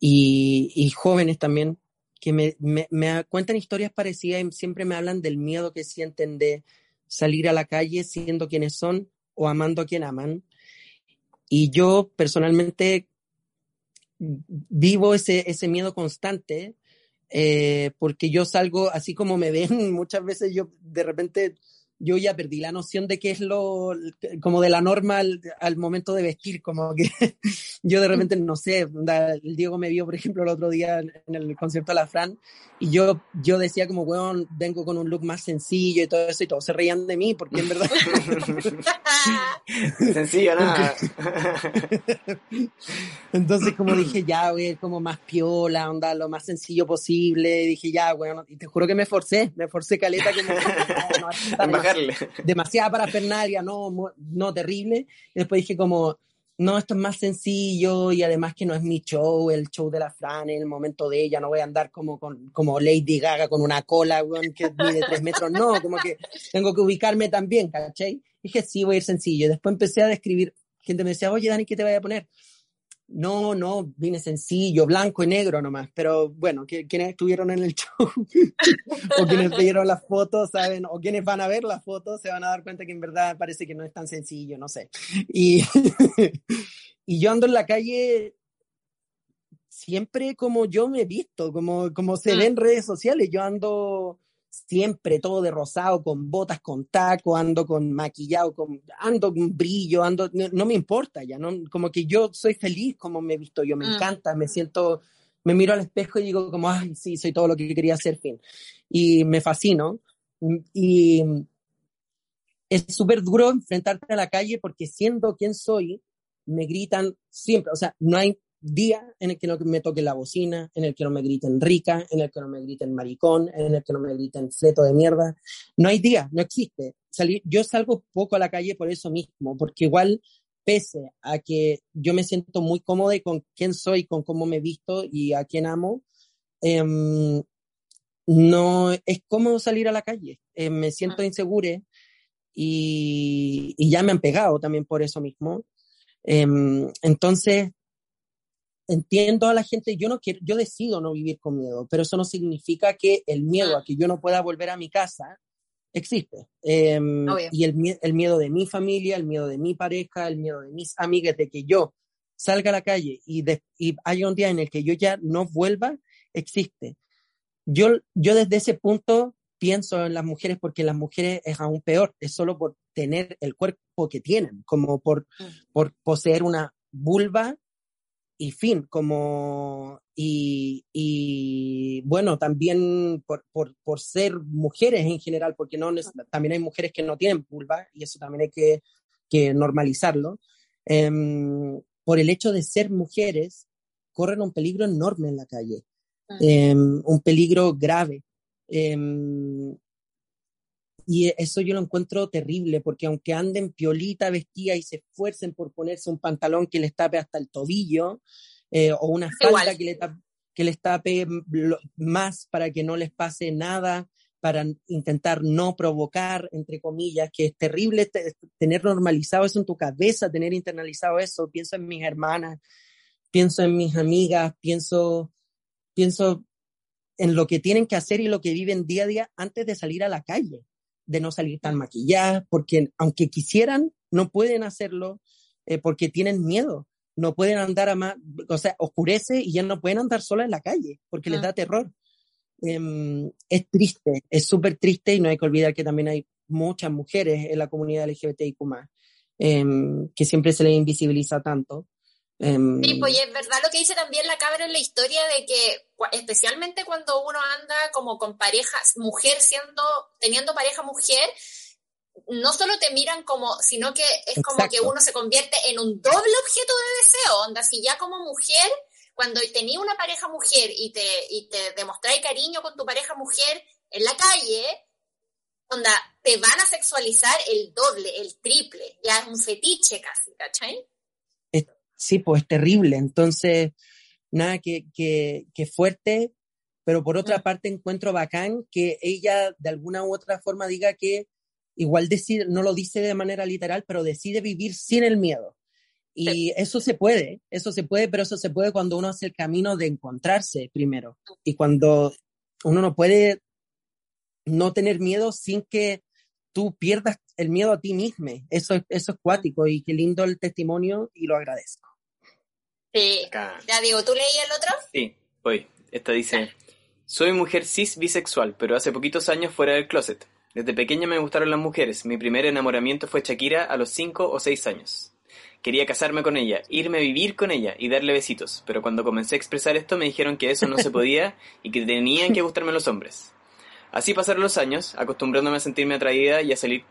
y, y jóvenes también que me, me- me cuentan historias parecidas y siempre me hablan del miedo que sienten de salir a la calle siendo quienes son o amando a quien aman. Y yo personalmente vivo ese, ese miedo constante eh, porque yo salgo, así como me ven, muchas veces yo de repente yo ya perdí la noción de qué es lo, como de la norma al, momento de vestir, como que yo de repente, no sé, el Diego me vio, por ejemplo, el otro día en el concierto de la Fran, y yo, yo decía como, bueno, vengo con un look más sencillo y todo eso, y todos se reían de mí, porque en verdad... Sencillo, nada. Entonces, como dije, ya, ir como más piola, onda, lo más sencillo posible, dije, ya, bueno, y te juro que me forcé, me forcé caleta como... No, demasiada parafernalia, no, no terrible. Y después dije como, no, esto es más sencillo y además que no es mi show, el show de la Fran, el momento de ella, no voy a andar como, con, como Lady Gaga con una cola, que mide tres metros, no, como que tengo que ubicarme también, ¿cachai? Dije, sí, voy a ir sencillo. Después empecé a describir, gente me decía, oye, Dani, ¿qué te voy a poner? No, no, vine sencillo, blanco y negro nomás, pero bueno, quienes estuvieron en el show o quienes vieron las fotos, saben, o quienes van a ver las fotos, se van a dar cuenta que en verdad parece que no es tan sencillo, no sé. Y, y yo ando en la calle siempre como yo me he visto, como, como se ve en redes sociales, yo ando siempre todo de rosado, con botas, con taco, ando con maquillado, con, ando con brillo, ando, no, me importa ya, ¿no? Como que yo soy feliz como me he visto yo, me mm. encanta, me siento, me miro al espejo y digo como, ay, sí, soy todo lo que quería ser, fin. Y me fascino. Y es súper duro enfrentarte a la calle porque siendo quien soy, me gritan siempre, o sea, no hay día en el que no me toque la bocina, en el que no me griten rica, en el que no me griten maricón, en el que no me griten fleto de mierda. No hay día, no existe. yo salgo poco a la calle por eso mismo, porque igual, pese a que yo me siento muy cómodo con quién soy, con cómo me visto y a quién amo, em, no es cómodo salir a la calle. Eh, me siento inseguro y, y, ya me han pegado también por eso mismo. Em, entonces, entiendo a la gente, yo no quiero, yo decido no vivir con miedo, pero eso no significa que el miedo a que yo no pueda volver a mi casa existe. Em, y el, el, miedo de mi familia, el miedo de mi pareja, el miedo de mis amigas de que yo salga a la calle y, de, y haya un día en el que yo ya no vuelva, existe. Yo, yo desde ese punto pienso en las mujeres porque las mujeres es aún peor, es solo por tener el cuerpo que tienen, como por, mm. por poseer una vulva y fin, como, y, y bueno, también por, por, por, ser mujeres en general, porque no, también hay mujeres que no tienen vulva y eso también hay que, que normalizarlo, em, por el hecho de ser mujeres, corren un peligro enorme en la calle, em, un peligro grave. Em, y eso yo lo encuentro terrible, porque aunque anden piolita vestida y se esfuercen por ponerse un pantalón que les tape hasta el tobillo, eh, o una falda que, le que les tape más para que no les pase nada, para intentar no provocar, entre comillas, que es terrible tener normalizado eso en tu cabeza, tener internalizado eso. Pienso en mis hermanas, pienso en mis amigas, pienso, pienso en lo que tienen que hacer y lo que viven día a día antes de salir a la calle de no salir tan maquilladas, porque aunque quisieran, no pueden hacerlo eh, porque tienen miedo. No pueden andar a más, o sea, oscurece y ya no pueden andar solas en la calle porque les ah. da terror. Em, es triste, es súper triste y no hay que olvidar que también hay muchas mujeres en la comunidad LGBTIQ eh, que siempre se les invisibiliza tanto. Em, sí, pues es verdad lo que dice también la cabra en la historia de que especialmente cuando uno anda como con parejas, mujer siendo, teniendo pareja mujer, no solo te miran como, sino que es como que uno se convierte en un doble objeto de deseo, onda, si ya como mujer, cuando tenía una pareja mujer y te, y te demostráis cariño con tu pareja mujer en la calle, onda, te van a sexualizar el doble, el triple, ya es un fetiche casi, ¿cachai? Sí, pues es terrible. Entonces, nada, que, que, que fuerte, pero por otra parte encuentro bacán que ella de alguna u otra forma diga que igual decide, no lo dice de manera literal, pero decide vivir sin el miedo. Y eso se puede, eso se puede, pero eso se puede cuando uno hace el camino de encontrarse primero. Y cuando uno no puede no tener miedo sin que tú pierdas el miedo a ti mismo. Eso, eso es cuático y qué lindo el testimonio y lo agradezco. Sí. Ya digo, ¿tú leí el otro? Sí, voy. Esta dice, soy mujer cis bisexual, pero hace poquitos años fuera del closet. Desde pequeña me gustaron las mujeres. Mi primer enamoramiento fue Shakira a los 5 o 6 años. Quería casarme con ella, irme a vivir con ella y darle besitos, pero cuando comencé a expresar esto me dijeron que eso no se podía y que tenían que gustarme los hombres. Así pasaron los años, acostumbrándome a sentirme atraída y a salir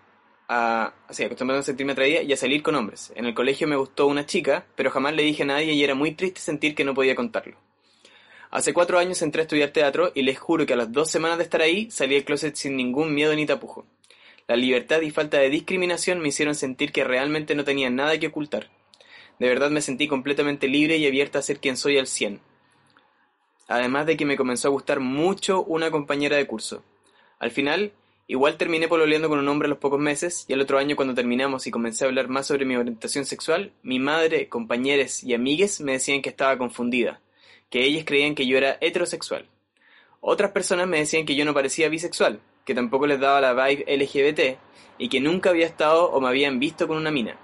así, acostumbrándome a sentirme atraída y a salir con hombres. En el colegio me gustó una chica, pero jamás le dije a nadie y era muy triste sentir que no podía contarlo. Hace cuatro años entré a estudiar teatro y les juro que a las dos semanas de estar ahí salí del closet sin ningún miedo ni tapujo. La libertad y falta de discriminación me hicieron sentir que realmente no tenía nada que ocultar. De verdad me sentí completamente libre y abierta a ser quien soy al cien. Además de que me comenzó a gustar mucho una compañera de curso. Al final, igual terminé pololeando con un hombre a los pocos meses, y el otro año cuando terminamos y comencé a hablar más sobre mi orientación sexual, mi madre, compañeros y amigues me decían que estaba confundida, que ellas creían que yo era heterosexual. Otras personas me decían que yo no parecía bisexual, que tampoco les daba la vibe LGBT y que nunca había estado o me habían visto con una mina.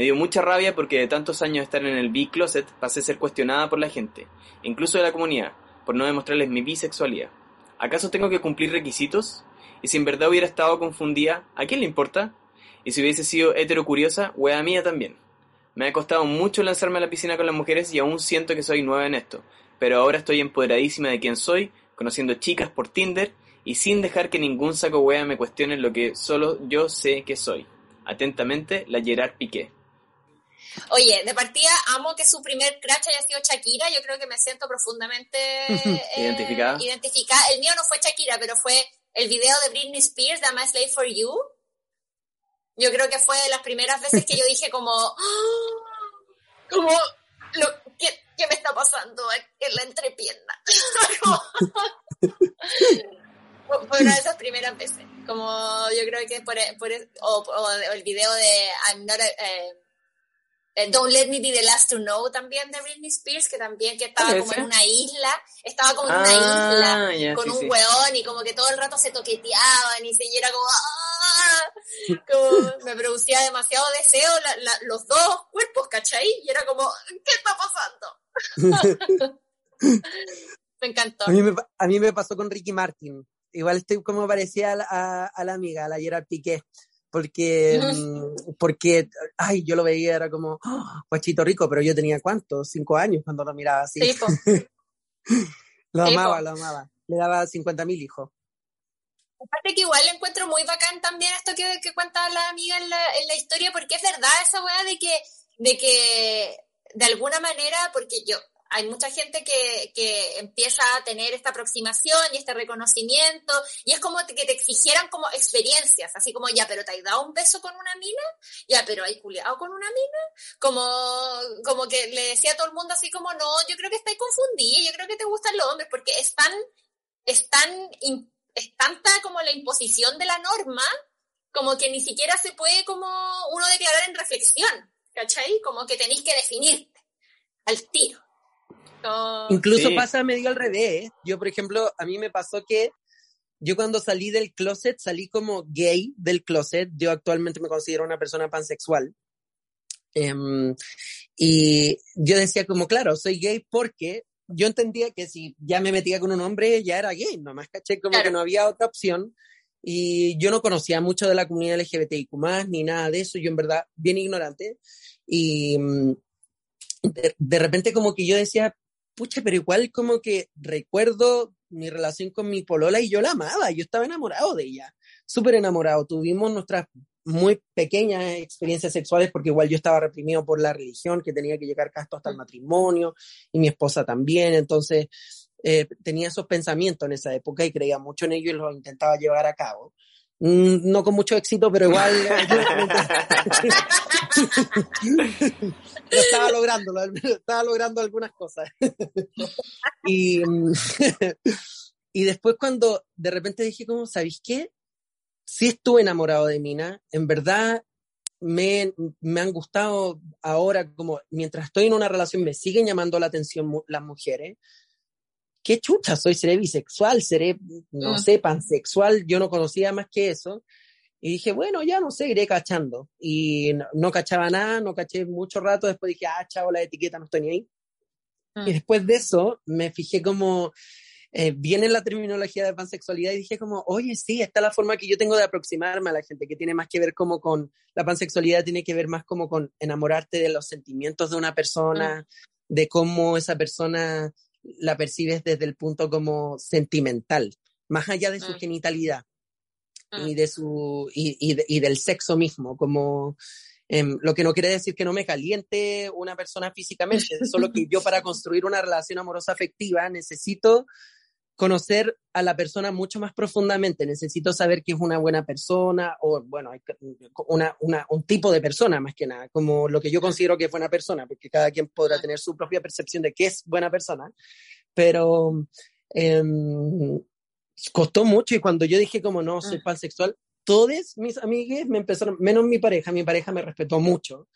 Me dio mucha rabia porque de tantos años de estar en el B-Closet pasé a ser cuestionada por la gente, incluso de la comunidad, por no demostrarles mi bisexualidad. ¿Acaso tengo que cumplir requisitos? Y si en verdad hubiera estado confundida, ¿a quién le importa? Y si hubiese sido heterocuriosa, wea mía también. Me ha costado mucho lanzarme a la piscina con las mujeres y aún siento que soy nueva en esto, pero ahora estoy empoderadísima de quién soy, conociendo chicas por Tinder y sin dejar que ningún saco wea me cuestione lo que solo yo sé que soy. Atentamente, la Gerard Piqué. Oye, de partida amo que su primer crash haya sido Shakira, yo creo que me siento profundamente eh, identificada. identificada. El mío no fue Shakira, pero fue el video de Britney Spears, de I'm a Slave for You. Yo creo que fue de las primeras veces que yo dije como, ¡Ah! como, ¿qué, ¿qué, me está pasando en la entrepierna? Fue una de esas primeras veces. Como yo creo que por, por o, el video de I'm not eh, eh, Don't Let Me Be the Last to Know también de Britney Spears, que también que estaba como en una isla, estaba como en una ah, isla con un sí. weón y como que todo el rato se toqueteaban y se y era como, ¡ah! como me producía demasiado deseo los dos cuerpos, ¿cachai? Y era como, ¿qué está pasando? me encantó. A mí me, a mí me pasó con Ricky Martin igual estoy como parecía a, la amiga, a la Gerard Piqué, porque, mm, porque, ay, yo lo veía, era como, oh, guachito rico, pero yo tenía cuántos, cinco años cuando lo miraba así. lo amaba, lo amaba. Le daba 50 mil hijos. Aparte que igual encuentro muy bacán también esto que, que cuenta la amiga en la, en la historia, porque es verdad esa weá de que, de que, de alguna manera, porque yo, hay mucha gente que, que, empieza a tener esta aproximación y este reconocimiento, y es como que te exigieran como experiencias, así como, ya, pero te has dado un beso con una mina, ya, pero hay culiado con una mina, como, como que le decía a todo el mundo así como, no, yo creo que estáis confundida, yo creo que te gustan los hombres, porque es tan, es tan, es tanta como la imposición de la norma, como que ni siquiera se puede como uno declarar en reflexión, ¿cachai? Como que tenéis que definirte al tiro. Incluso pasa medio al revés. ¿eh? Yo, por ejemplo, a mí me pasó que yo cuando salí del closet, salí como gay del closet. Yo actualmente me considero una persona pansexual. Em, y yo decía como, claro, soy gay porque yo entendía que si ya me metía con un hombre, ya era gay, nomás caché como que no había otra opción. Y yo no conocía mucho de la comunidad LGBTIQ ni nada de eso, yo en verdad bien ignorante. Y mm, de, de repente como que yo decía, pucha, pero igual como que recuerdo mi relación con mi polola y yo la amaba, yo estaba enamorado de ella, súper enamorado. Tuvimos nuestras muy pequeñas experiencias sexuales porque igual yo estaba reprimido por la religión, que tenía que llegar casto hasta el matrimonio y mi esposa también, entonces eh, tenía esos pensamientos en esa época y creía mucho en ello y los intentaba llevar a cabo. Mm, no con mucho éxito, pero igual estaba logrando, estaba logrando algunas cosas. y, y después cuando de repente dije como, ¿sabéis qué? Sí estuve enamorado de Mina, en verdad me, me, han gustado ahora, como mientras estoy en una relación, me siguen llamando la atención las mujeres qué chucha, soy, seré bisexual, seré, no mm. sé, pansexual, yo no conocía más que eso. Y dije, bueno, ya no sé, iré cachando. Y no, cachaba nada, no caché mucho rato, después dije, ah, chavo, la etiqueta no estoy ni ahí. Mm. Y después de eso me fijé como, eh, viene la terminología de pansexualidad y dije como, oye, sí, esta es la forma que yo tengo de aproximarme a la gente, que tiene más que ver como con, la pansexualidad tiene que ver más como con enamorarte de los sentimientos de una persona, mm. de cómo esa persona la percibes desde el punto como sentimental, más allá de su mm. genitalidad y de su y, y del sexo mismo, como Em, lo que no quiere decir que no me caliente una persona físicamente, solo que yo para construir una relación amorosa afectiva necesito conocer a la persona mucho más profundamente, necesito saber que es una buena persona o, bueno, una, una, un tipo de persona más que nada, como lo que yo considero que es buena persona, porque cada quien podrá tener su propia percepción de qué es buena persona, pero eh, costó mucho y cuando yo dije como no, soy mm. pansexual, todos mis amigues me empezaron, menos mi pareja, mi pareja me respetó mucho.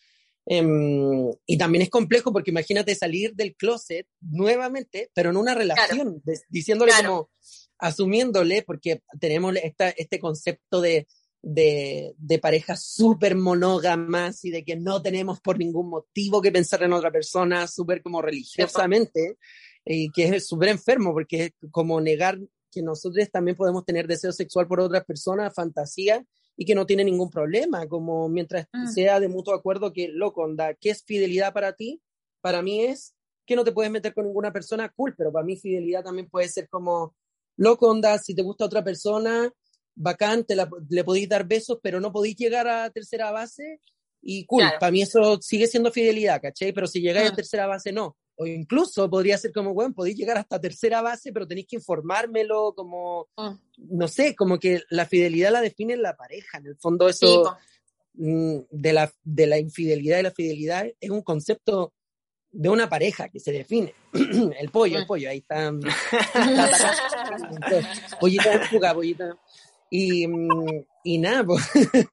Em, y también es complejo porque imagínate salir del closet nuevamente, pero en una relación, diciéndole como, asumiéndole, porque tenemos esta, este concepto de, de, de parejas súper monógamas y de que no tenemos por ningún motivo que pensar en otra persona, súper como religiosamente, y que es súper enfermo porque es como negar que nosotros también podemos tener deseo sexual por otras personas, fantasía, y que no tiene ningún problema, como mientras mm. sea de mutuo acuerdo que, loco, onda, ¿qué es fidelidad para ti? Para mí es que no te puedes meter con ninguna persona, cool, pero para mí fidelidad también puede ser como, loco, onda, si te gusta otra persona, bacán, le podéis dar besos, pero no podéis llegar a tercera base, y cool, para mí eso sigue siendo fidelidad, ¿cachai? Pero si llegáis a mm. tercera base, no o incluso podría ser como, bueno, podéis llegar hasta tercera base, pero tenéis que informármelo, como, ah. no sé, como que la fidelidad la define la pareja, en el fondo eso mm, de, la, de la infidelidad y la fidelidad es un concepto de una pareja que se define. el pollo, el ah. pollo, ahí está. pollita fuga, pollita. Y, mm, y nada, pues,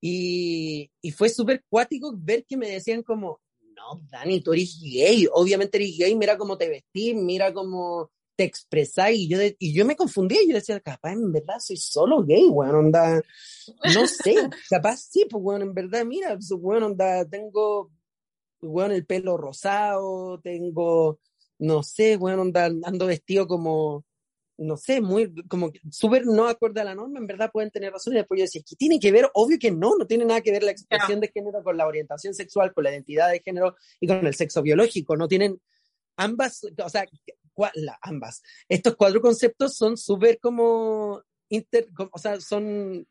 y, y fue súper cuático ver que me decían como, no, Dani, tú eres gay, obviamente eres gay, mira cómo te vestís, mira cómo te expresás, y yo, y yo me confundía, yo decía, capaz en verdad soy solo gay, weón, onda, no sé, capaz sí, pues weón, en verdad, mira, pues, weón, onda, tengo, weón, el pelo rosado, tengo, no sé, weón, onda, ando vestido como, no sé, muy, como súper no acorde a la norma, en verdad pueden tener razón. Y después yo decía, ¿qué tiene que ver? Obvio que no, no tiene nada que ver la expresión de género con la orientación sexual, con la identidad de género y con el sexo biológico. No tienen ambas, o sea, ambas. Estos cuatro conceptos son súper como, inter, o sea, son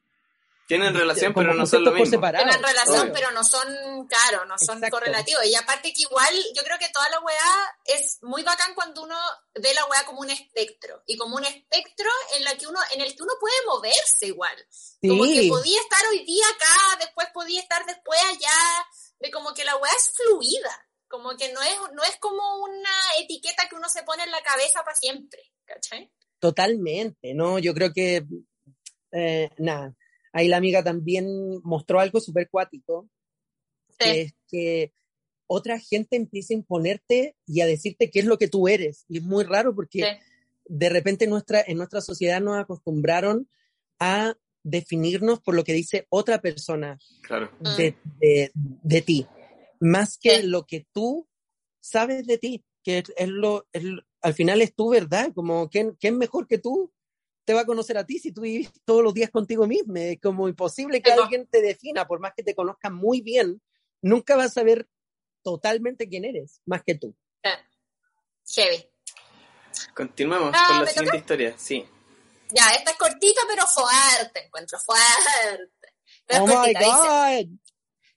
tienen relación, pero no son lo mismo. Tienen relación, pero no son, claro, no son correlativos. Y aparte que igual, yo creo que toda la weá es muy bacán cuando uno ve la weá como un espectro. Y como un espectro en, la que uno, en el que uno puede moverse igual. Como que podía estar hoy día acá, después podía estar después allá. De como que la weá es fluida. Como que no es, no es como una etiqueta que uno se pone en la cabeza para siempre. ¿Cachai? Totalmente, ¿no? Yo creo que, eh, nada ahí la amiga también mostró algo súper cuático, que es que otra gente empieza a imponerte y a decirte qué es lo que tú eres. Y es muy raro porque de repente nuestra, en nuestra sociedad nos acostumbraron a definirnos por lo que dice otra persona de, de, ti, más que lo que tú sabes de ti, que es, lo, al final es tu verdad, como ¿quién, ¿quién mejor que tú te va a conocer a ti si tú vives todos los días contigo mismo. Es como imposible que alguien te defina, por más que te conozca muy bien, nunca vas a saber totalmente quién eres, más que tú. Heavy. Continuamos ah, con la siguiente historia, sí. Ya, esta es cortita pero fuerte, encuentro fuerte. oh my God.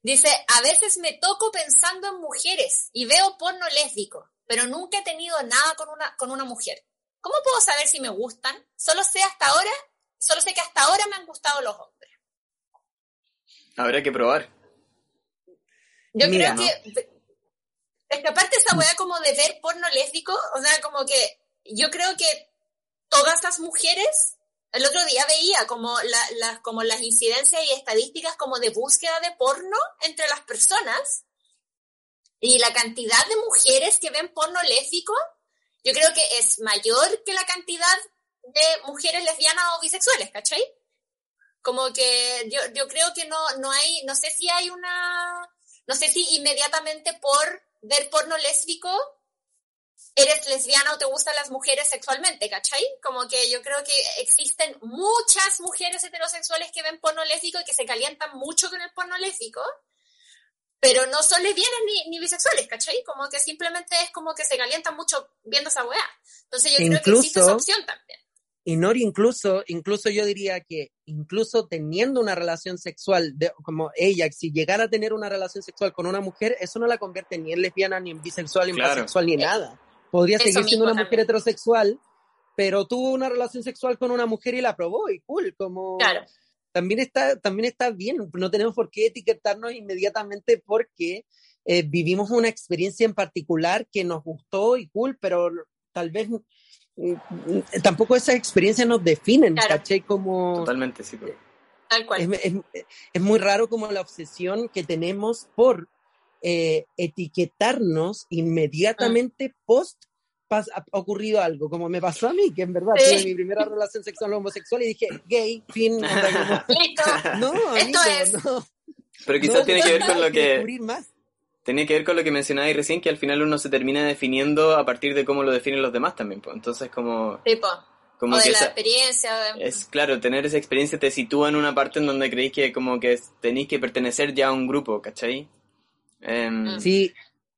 Dice, a veces me toco pensando en mujeres y veo porno lésbico, pero nunca he tenido nada con una, con una mujer. ¿Cómo puedo saber si me gustan? Solo sé hasta ahora, solo sé que hasta ahora me han gustado los hombres. Habrá que probar. Yo creo que es que aparte esa weá como de ver porno lésbico, o sea, como que yo creo que todas las mujeres, el otro día veía como, las como las incidencias y estadísticas como de búsqueda de porno entre las personas y la cantidad de mujeres que ven porno lésbico yo creo que es mayor que la cantidad de mujeres lesbianas o bisexuales, ¿cachai? Como que yo, yo creo que no, no hay, no sé si hay una, no sé si inmediatamente por ver porno lésbico eres lesbiana o te gustan las mujeres sexualmente, ¿cachai? Como que yo creo que existen muchas mujeres heterosexuales que ven porno lésbico y que se calientan mucho con el porno lésbico, pero no son lesbianas ni, ni bisexuales, ¿cachai? Como que simplemente es como que se calientan mucho viendo esa weá. Entonces yo creo que existe esa opción también. Y Nori incluso, incluso yo diría que incluso teniendo una relación sexual, de, como ella, si llegara a tener una relación sexual con una mujer, eso no la convierte ni en lesbiana, ni en bisexual, ni en bisexual, ni nada. Podría seguir siendo una mujer heterosexual, pero tuvo una relación sexual con una mujer y la probó, y cool, como... Claro. También está, también está bien, no tenemos por qué etiquetarnos inmediatamente porque eh, vivimos una experiencia en particular que nos gustó y cool, pero tal vez mm, mm, tampoco esas experiencias nos definen, Claro. ¿cachai? Como... Totalmente, sí. pues. Tal cual. Es, es- es muy raro como la obsesión que tenemos por eh, etiquetarnos inmediatamente post pas- ha ocurrido algo, como me pasó a mí, que en verdad Sí. tuve mi primera relación sexual homosexual y dije, gay, fin, Listo. no, Esto amigo, es. no. Pero quizás no, tiene que ver con lo que... más. Tenía que ver con lo que mencionabas recién, que al final uno se termina definiendo a partir de cómo lo definen los demás también. pues. Entonces, como, Tipo. como o de que la esa- experiencia. de- es claro, tener esa experiencia te sitúa en una parte en donde creéis que como que tenéis que pertenecer ya a un grupo, ¿cachai? Mm. Sí,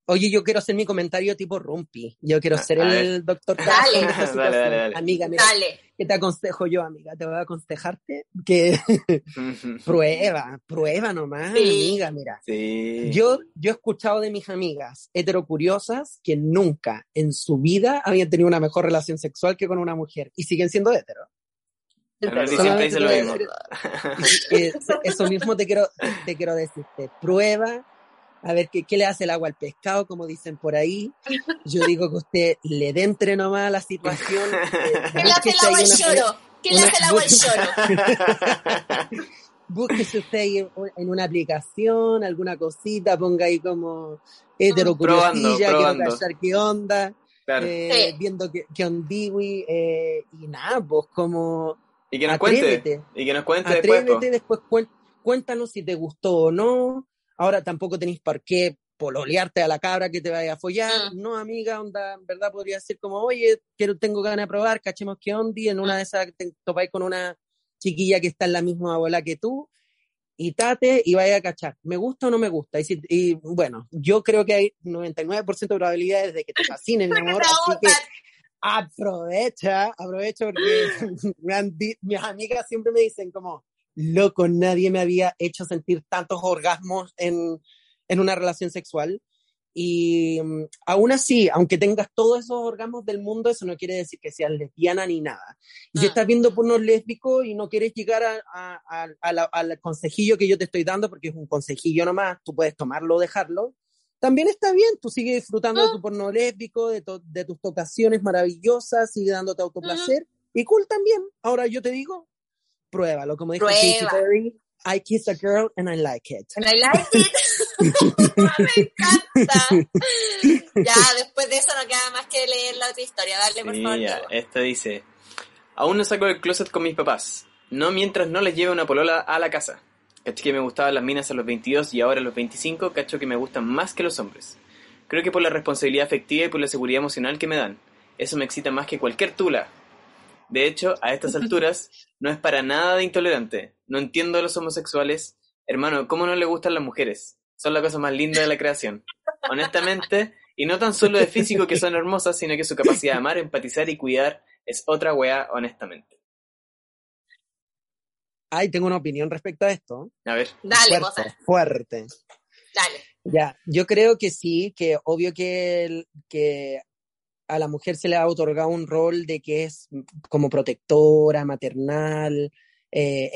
oye, yo quiero hacer mi comentario tipo Rumpi, yo quiero A- ser a el doctor Dale. Dale, dale, dale. Amiga, mira, Dale. ¿qué te aconsejo yo, amiga? Te voy a aconsejarte que prueba, prueba nomás, Sí. amiga, mira. sí. Yo, yo he escuchado de mis amigas heterocuriosas que nunca en su vida habían tenido una mejor relación sexual que con una mujer y siguen siendo hetero. Eso mismo te quiero, te quiero decirte. Prueba, a ver qué, qué le hace el agua al pescado, como dicen por ahí. Yo digo que usted le dé entre nomás a la situación. eh, ¿Qué le hace el agua al una- lloro? ¿Qué le hace el agua al lloro? Búsquese usted ahí en- en una aplicación, alguna cosita, ponga ahí como Probando, heterocuriosilla, quiero probando. cachar qué onda, Claro. eh, Sí. viendo qué, qué ondiwi, eh, y nada, pues como y que nos cuente. atrévete. Y que nos cuente después. atrévete, después cuen- cuéntanos si te gustó o no. Ahora tampoco tenéis por qué pololearte a la cabra que te vaya a follar. Mm. No, amiga, onda, en verdad podría ser como, oye, quiero, tengo ganas de probar, cachemos qué ondi. En una de esas te topáis con una chiquilla que está en la misma bola que tú y tate y vaya a cachar. ¿Me gusta o no me gusta? Y, si- y, bueno, yo creo que hay 99% de probabilidades de que te fascine, mi amor. Así que aprovecha, aprovecha porque mis amigas siempre me dicen como, loco, nadie me había hecho sentir tantos orgasmos en, en una relación sexual. Y mm, aún así, aunque tengas todos esos orgasmos del mundo, eso no quiere decir que seas lesbiana ni nada. Y si Ah. estás viendo porno lésbico y no quieres llegar a- a- a- a la- al consejillo que yo te estoy dando, porque es un consejillo nomás, tú puedes tomarlo o dejarlo, también está bien, tú sigues disfrutando de Ah. tu porno lésbico, de, to- de tus tocaciones maravillosas, sigue dándote autoplacer, y cool también. Ahora yo te digo, pruébalo, como dijo Katy Prueba. Perry, I kiss a girl and I like it. And I like it. Me encanta. Ya, después de eso no queda más que leer la otra historia. Dale, por Sí, favor. ya, esta dice, aún no saco del closet con mis papás, no mientras no les lleve una polola a la casa. Cacho que me gustaban las minas a los 22 y ahora a los 25, cacho que me gustan más que los hombres. Creo que por la responsabilidad afectiva y por la seguridad emocional que me dan. Eso me excita más que cualquier tula. De hecho, a estas alturas, no es para nada de intolerante. No entiendo a los homosexuales. Hermano, ¿cómo no le gustan las mujeres? Son la cosa más linda de la creación. Honestamente, y no tan solo de físico que son hermosas, sino que su capacidad de amar, empatizar y cuidar es otra weá, honestamente. Ay, tengo una opinión respecto a esto. A ver. Dale, fuerte, fuerte. Dale. Ya, yo creo que sí, que obvio que, el- que a la mujer se le ha otorgado un rol de que es como protectora, maternal, eh,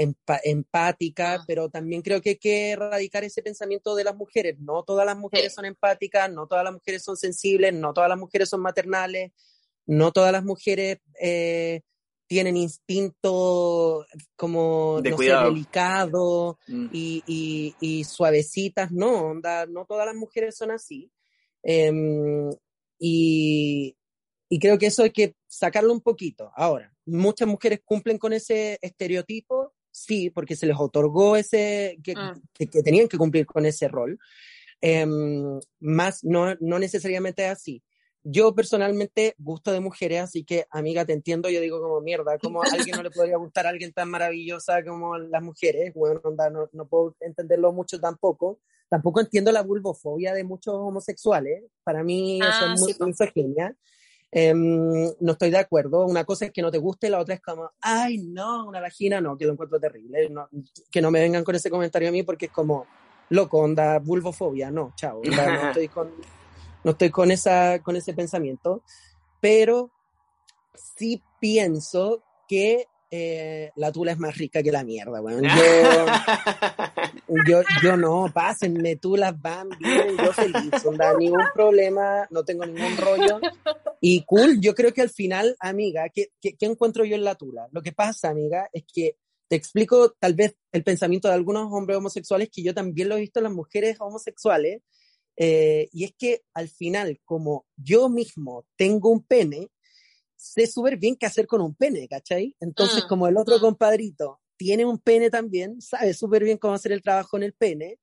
empática, Ah. pero también creo que hay que erradicar ese pensamiento de las mujeres. No todas las mujeres Sí. son empáticas, no todas las mujeres son sensibles, no todas las mujeres son maternales, no todas las mujeres eh, tienen instinto como De no sé, cuidado. delicado Mm. y, y, y suavecitas, no, onda, no todas las mujeres son así. Em, y, y creo que eso hay que sacarlo un poquito. Ahora, muchas mujeres cumplen con ese estereotipo, sí, porque se les otorgó ese, que, que- que tenían que cumplir con ese rol. Em, más no, no necesariamente es así. yo personalmente gusto de mujeres, así que, amiga, te entiendo, yo digo como mierda, como a alguien no le podría gustar a alguien tan maravillosa como las mujeres, bueno, no, no puedo entenderlo mucho tampoco. Tampoco entiendo la vulvofobia de muchos homosexuales, para mí eso Ah, es muy sí, misoginia. Em, no estoy de acuerdo. Una cosa es que no te guste, la otra es como, ay, no, una vagina, no, que lo encuentro terrible. No, que no me vengan con ese comentario a mí porque es como, loco, onda, vulvofobia, no, chao. onda, no estoy con, no estoy con, esa, con ese pensamiento. Pero sí pienso que eh, la tula es más rica que la mierda, weón. Yo, yo, yo no, pásenme, tú las van bien, yo feliz, no da ningún problema, no tengo ningún rollo. Y cool, yo creo que al final, amiga, ¿qué, qué, qué encuentro yo en la tula? Lo que pasa, amiga, es que te explico tal vez el pensamiento de algunos hombres homosexuales que yo también lo he visto en las mujeres homosexuales, eh, y es que al final, como yo mismo tengo un pene, sé súper bien qué hacer con un pene, ¿cachai? Entonces, Mm, como el otro mm. compadrito tiene un pene también, sabe súper bien cómo hacer el trabajo en el pene,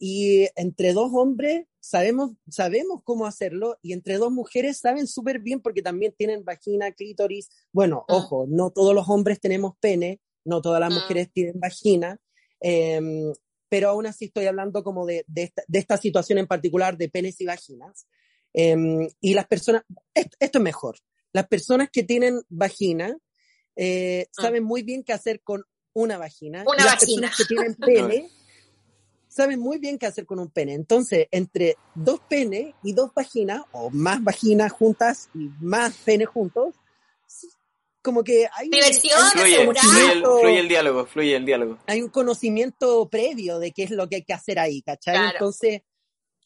y entre dos hombres sabemos, sabemos cómo hacerlo, y entre dos mujeres saben súper bien porque también tienen vagina, clítoris. Bueno, Mm. ojo, no todos los hombres tenemos pene, no todas las Mm. mujeres tienen vagina, em, pero aún así estoy hablando como de, de esta, de esta situación en particular de penes y vaginas. Em, y las personas, esto, esto es mejor, las personas que tienen vagina eh, Ah. saben muy bien qué hacer con una vagina. Una y las vagina. personas que tienen pene saben muy bien qué hacer con un pene. Entonces, entre dos penes y dos vaginas, o más vaginas juntas y más penes juntos, como que hay, Diversión, un fluye, fluye, el, conocimiento- fluye el diálogo, fluye el diálogo. hay un conocimiento previo de qué es lo que hay que hacer ahí, ¿cachai? Claro. Entonces,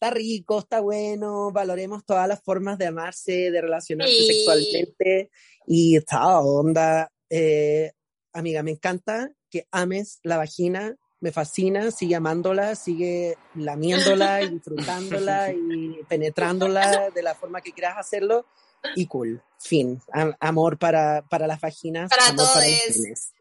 está rico, está bueno, valoremos todas las formas de amarse, de relacionarse Sí. sexualmente y está onda. Eh, amiga, me encanta que ames la vagina, me fascina, sigue amándola, sigue lamiéndola y disfrutándola y penetrándola de la forma que quieras hacerlo y cool, fin, Am- amor para, para las vaginas, Para amor para los todes. penes.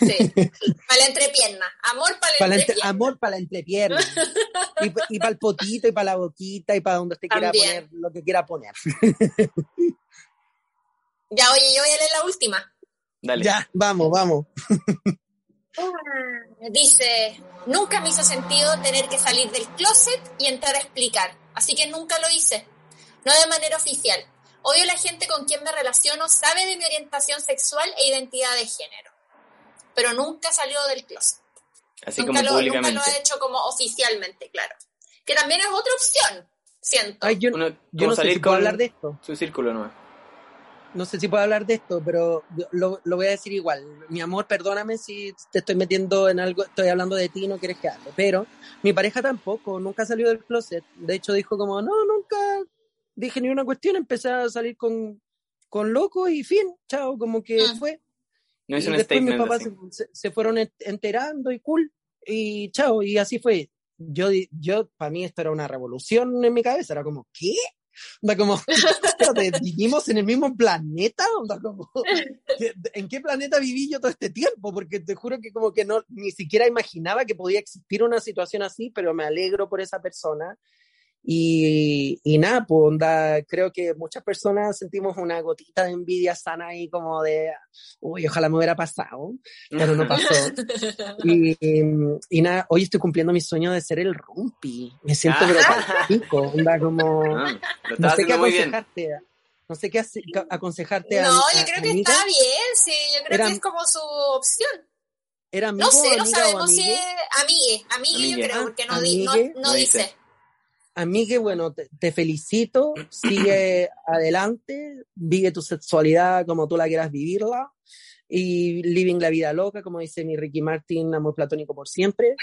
Sí. Para la entrepierna. Amor para la Para la entre- entrepierna. amor para la entrepierna. Y, pa- y para el potito, y para la boquita, y para donde usted quiera poner lo que quiera poner. Ya, oye, yo voy a leer la última. Dale. Ya, vamos, vamos. Dice, nunca me hizo sentido tener que salir del closet y entrar a explicar, así que nunca lo hice. No de manera oficial. Obvio la gente con quien me relaciono sabe de mi orientación sexual e identidad de género, pero nunca salió del closet. Así nunca, como lo, nunca públicamente. lo he hecho como oficialmente, claro. Que también es otra opción, siento. Ay, yo, Uno, yo como no sé si puedo hablar de esto. su círculo nomás. No sé si puedo hablar de esto, pero lo, lo voy a decir igual. Mi amor, perdóname si te estoy metiendo en algo, estoy hablando de ti y no quieres que hable. Pero mi pareja tampoco, nunca salió del closet. De hecho, dijo como, no, nunca dije ni una cuestión, empecé a salir con, con loco y fin, chao, como que Mm. fue. No es y un después mis papás se, se- fueron ent- enterando y cool, y chao, y así fue. Yo, yo para mí esto era una revolución en mi cabeza, era como, ¿qué? Onda como, espérate, ¿vivimos en el mismo planeta? Onda como, ¿qué- ¿en qué planeta viví yo todo este tiempo? Porque te juro que como que no, ni siquiera imaginaba que podía existir una situación así, pero me alegro por esa persona. Y, y nada, pues onda, creo que muchas personas sentimos una gotita de envidia sana ahí como de, uy, ojalá me hubiera pasado, pero no pasó. Y, y nada, hoy estoy cumpliendo mi sueño de ser el rumpi. Me siento pero onda como, Ah, no sé qué haciendo muy bien. aconsejarte, no sé qué aconsejarte a no, a- yo creo que amiga. está bien, sí, yo creo Era- que es como su opción. ¿Era amigo, No sé, no sabemos si es amigue, amigue yo creo, Ah, porque no, di- no, amigue. no No dice. dice. Amigue, bueno, te, te felicito, sigue adelante, vive tu sexualidad como tú la quieras vivirla y living la vida loca, como dice mi Ricky Martin, amor platónico por siempre.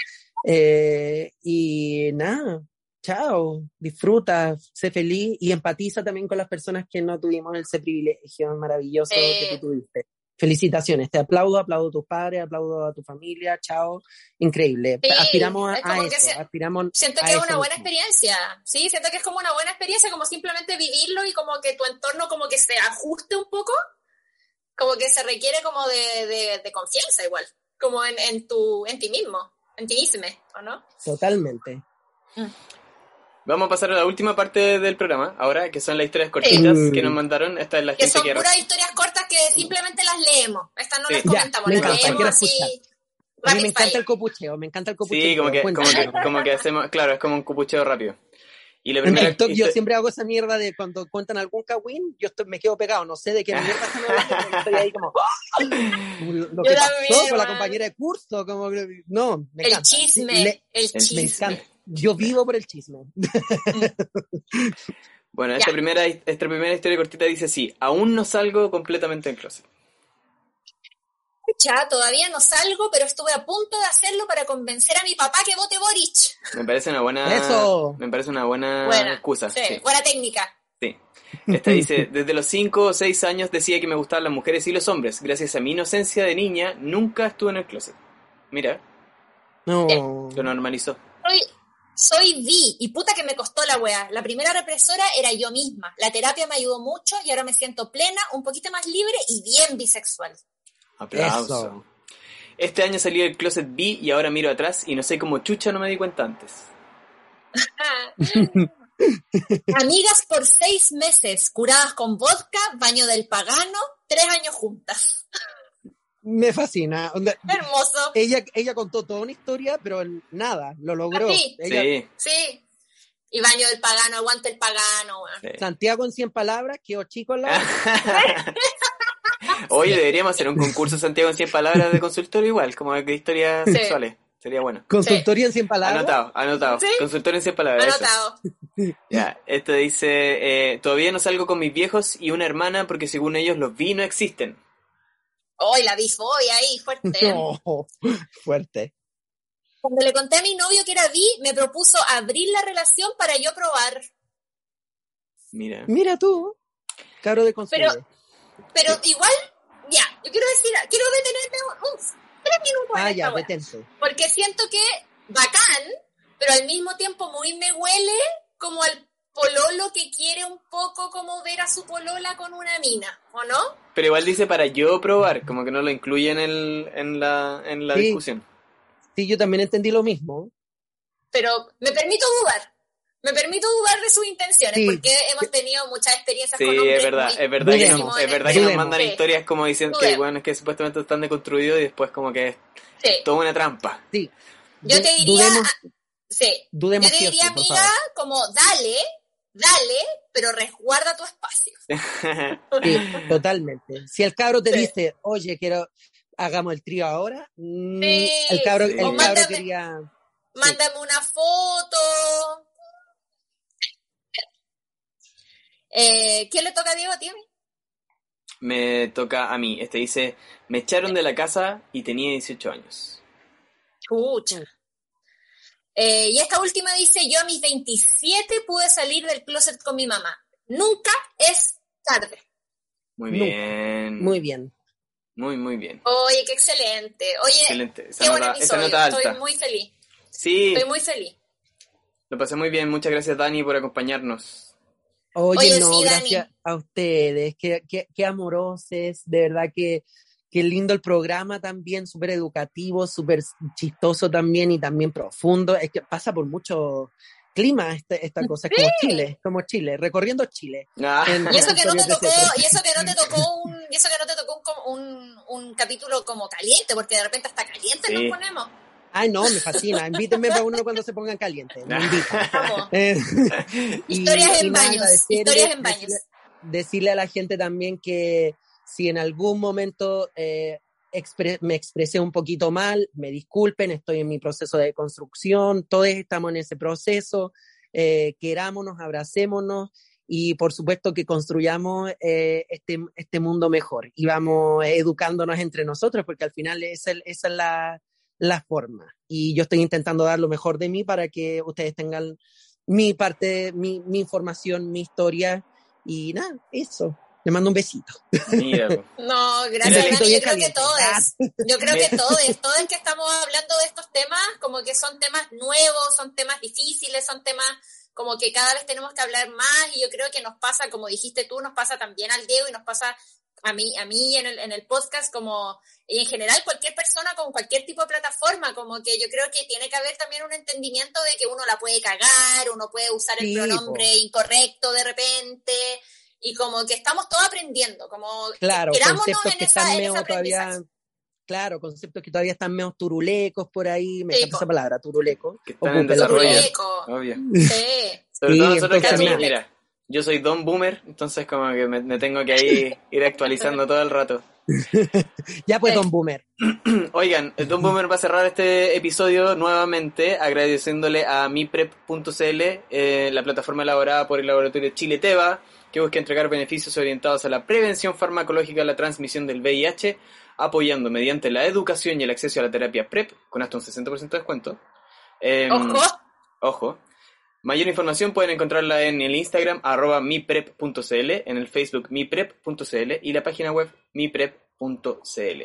Eh, y nada, chao, disfruta, sé feliz y empatiza también con las personas que no tuvimos ese privilegio maravilloso Eh. que tú tuviste. Felicitaciones, te aplaudo, aplaudo a tus padres, aplaudo a tu familia, chao, increíble. Sí, aspiramos a, a eso, se- aspiramos Siento que es una buena mismo. experiencia, sí, siento que es como una buena experiencia, como simplemente vivirlo y como que tu entorno como que se ajuste un poco, como que se requiere como de, de, de confianza igual, como en, en tu, en ti mismo, en ti mismo, ¿o no? Totalmente. Vamos a pasar a la última parte del programa, ahora, que son las historias cortitas Sí. que nos mandaron. Esta es la Que gente son que... puras historias cortas que simplemente las leemos. Estas no Sí. las Ya, comentamos, me las encanta, leemos así. A mí me encanta fire. el copucheo, me encanta el copucheo. Sí, como que, como, que, como que hacemos, claro, es como un cupucheo rápido. Y la En primera TikTok yo siempre hago esa mierda de cuando cuentan algún kawin, yo estoy- me quedo pegado, no sé de qué mierda están hablando, pero estoy ahí como ¡ah! lo que Yo pasó también, con la compañera de curso, como no, me El encanta. chisme, Le- el el me chisme. encanta. Yo vivo por el chisme. Bueno, esta Ya. primera, esta primera historia cortita dice así, aún no salgo completamente del closet. Pucha, todavía no salgo, pero estuve a punto de hacerlo para convencer a mi papá que vote Boric. Me parece una buena... Eso. Me parece una buena, Buena. excusa. Sí, sí. buena técnica. Sí. Esta dice, desde los 5 o 6 años decía que me gustaban las mujeres y los hombres. Gracias a mi inocencia de niña, nunca estuve en el closet. Mira, No. lo normalizó. Soy, soy bi y puta que me costó la wea. La primera represora era yo misma. La terapia me ayudó mucho y ahora me siento plena, un poquito más libre y bien bisexual. Aplauso. Eso. Este año salí del closet B y ahora miro atrás y no sé cómo chucha no me di cuenta antes. Amigas por seis meses, curadas con vodka, baño del pagano, tres años juntas. Me fascina. Onda, Hermoso. ella, ella contó toda una historia, pero nada, lo logró. Sí. Ella- Sí, Sí. Y baño del pagano, aguante el pagano, sí. Santiago en 100 palabras, quedó chico en la... Oye, deberíamos hacer un concurso Santiago en 100 palabras de consultorio igual, como de historias Sí. sexuales. Sería bueno. Consultoría en 100 palabras. Anotado, anotado. Sí. Consultorio en 100 palabras. eso. Anotado. Ya, esto dice, eh, todavía no salgo con mis viejos y una hermana porque según ellos los vi no existen. Hoy la bifobia ahí, fuerte. No, fuerte. Cuando le conté a mi novio que era bi, me propuso abrir la relación para yo probar. Mira. Mira tú, caro de consuelo. Pero- Pero igual, ya, yo quiero decir, quiero detenerme un, un- tres minutos ah, ya, detente. Porque siento que bacán, pero al mismo tiempo muy me huele como al pololo que quiere un poco como ver a su polola con una mina, ¿o no? Pero igual dice para yo probar, como que no lo incluye en, el, en la, en la Sí. discusión. Sí, yo también entendí lo mismo. Pero me permito dudar. Me permito dudar de sus intenciones Sí. porque hemos tenido muchas experiencias Sí, con hombres es verdad, muy es verdad que, nos, es verdad que nos mandan Sí. historias como diciendo que, bueno, es que supuestamente están deconstruidos y después como que es Sí. toda una trampa. Sí. Yo te diría, Dudemos, sí, dudemos yo te sí diría, sí, amiga, como dale, dale, pero resguarda tu espacio. Sí, totalmente. Si el cabro te Sí. dice, oye, quiero, hagamos el trío ahora, mm, Sí. el cabro, el cabro mándame- quería... Mándame una foto. Eh, ¿Quién le toca a Diego, tío? Me toca a mí. Este dice, me echaron de la casa y tenía 18 años. Chucha. Eh, y esta última dice, yo a mis 27 pude salir del closet con mi mamá. Nunca es tarde. Muy Nunca. bien. Muy bien. Muy, muy bien. Oye, qué excelente. Oye, Excelente. Esa qué buen esa episodio. nota alta. Estoy muy feliz. Sí, Estoy muy feliz. lo pasé muy bien. Muchas gracias, Dani, por acompañarnos. Oye, Oye, no, sí, gracias a ustedes, qué, qué, qué amorosos, de verdad que qué lindo el programa también, súper educativo, súper chistoso también y también profundo. Es que pasa por mucho clima este- esta cosa, es como Chile, como Chile, recorriendo Chile. Ah, En- Y eso que no te tocó, y eso que no te tocó un, y eso que no te tocó un, com- un, un capítulo como caliente, porque de repente hasta caliente Sí. nos ponemos. Ay, no, me fascina. Invítenme para uno cuando se pongan calientes. Me invitan. Eh, y- Historias y en nada, baños, historias en baños. Decirle, decirle a la gente también que si en algún momento eh, expre- me expresé un poquito mal, me disculpen, estoy en mi proceso de construcción, todos estamos en ese proceso, eh, querámonos, abracémonos y por supuesto que construyamos eh, este, este mundo mejor y vamos educándonos entre nosotros porque al final esa, es- esa es la, la forma. Y yo estoy intentando dar lo mejor de mí para que ustedes tengan mi parte, mi, mi información, mi historia. Y nada, eso. Le mando un besito. Mira, po. No, gracias. Yo creo que todos, yo creo que todos, todos que estamos hablando de estos temas, como que son temas nuevos, son temas difíciles, son temas como que cada vez tenemos que hablar más y yo creo que nos pasa, como dijiste tú, nos pasa también al Diego y nos pasa a mí, a mí en el, en el podcast como, y en general cualquier persona con cualquier tipo de plataforma, como que yo creo que tiene que haber también un entendimiento de que uno la puede cagar, uno puede usar el pronombre incorrecto de repente, y como que estamos todos aprendiendo, como claro, conceptos que están medio todavía, claro, conceptos que todavía están medio turulecos por ahí, me encanta esa palabra, turuleco. Que están en desarrollo, obvio. Sí. Sobre todo nosotros que mira, yo soy Don Boomer, entonces como que me, tengo que ahí ir actualizando todo el rato. ya pues, Don Boomer. Oigan, Don Boomer va a cerrar este episodio nuevamente agradeciéndole a miprep.cl, eh, la plataforma elaborada por el laboratorio Chile Teva, que busca entregar beneficios orientados a la prevención farmacológica de la transmisión del VIH, apoyando mediante la educación y el acceso a la terapia PrEP, con hasta un 60% de descuento. Em, ojo. Ojo. Mayor información pueden encontrarla en el Instagram arroba miprep.cl, en el Facebook miprep.cl y la página web miprep.cl.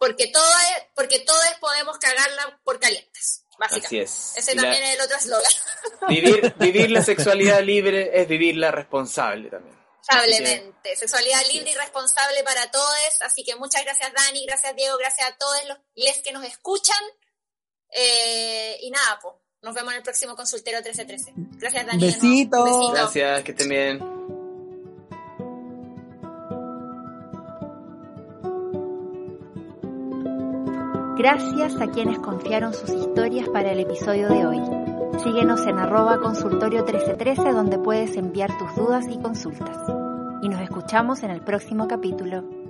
Porque todo es, porque todos podemos cagarla por calientes, básicamente. Así es. Ese también es el otro eslogan. Vivir, vivir la sexualidad libre es vivirla responsable también. Responsablemente. Sexualidad libre y responsable para todos. Así que muchas gracias Dani, gracias Diego, gracias a todos los les que nos escuchan. Eh, y nada, pues nos vemos en el próximo consultero 1313. Gracias, Dani. Besitos. Besito. Gracias, que estén bien. Gracias a quienes confiaron sus historias para el episodio de hoy. Síguenos en arroba consultorio 1313 donde puedes enviar tus dudas y consultas. Y nos escuchamos en el próximo capítulo.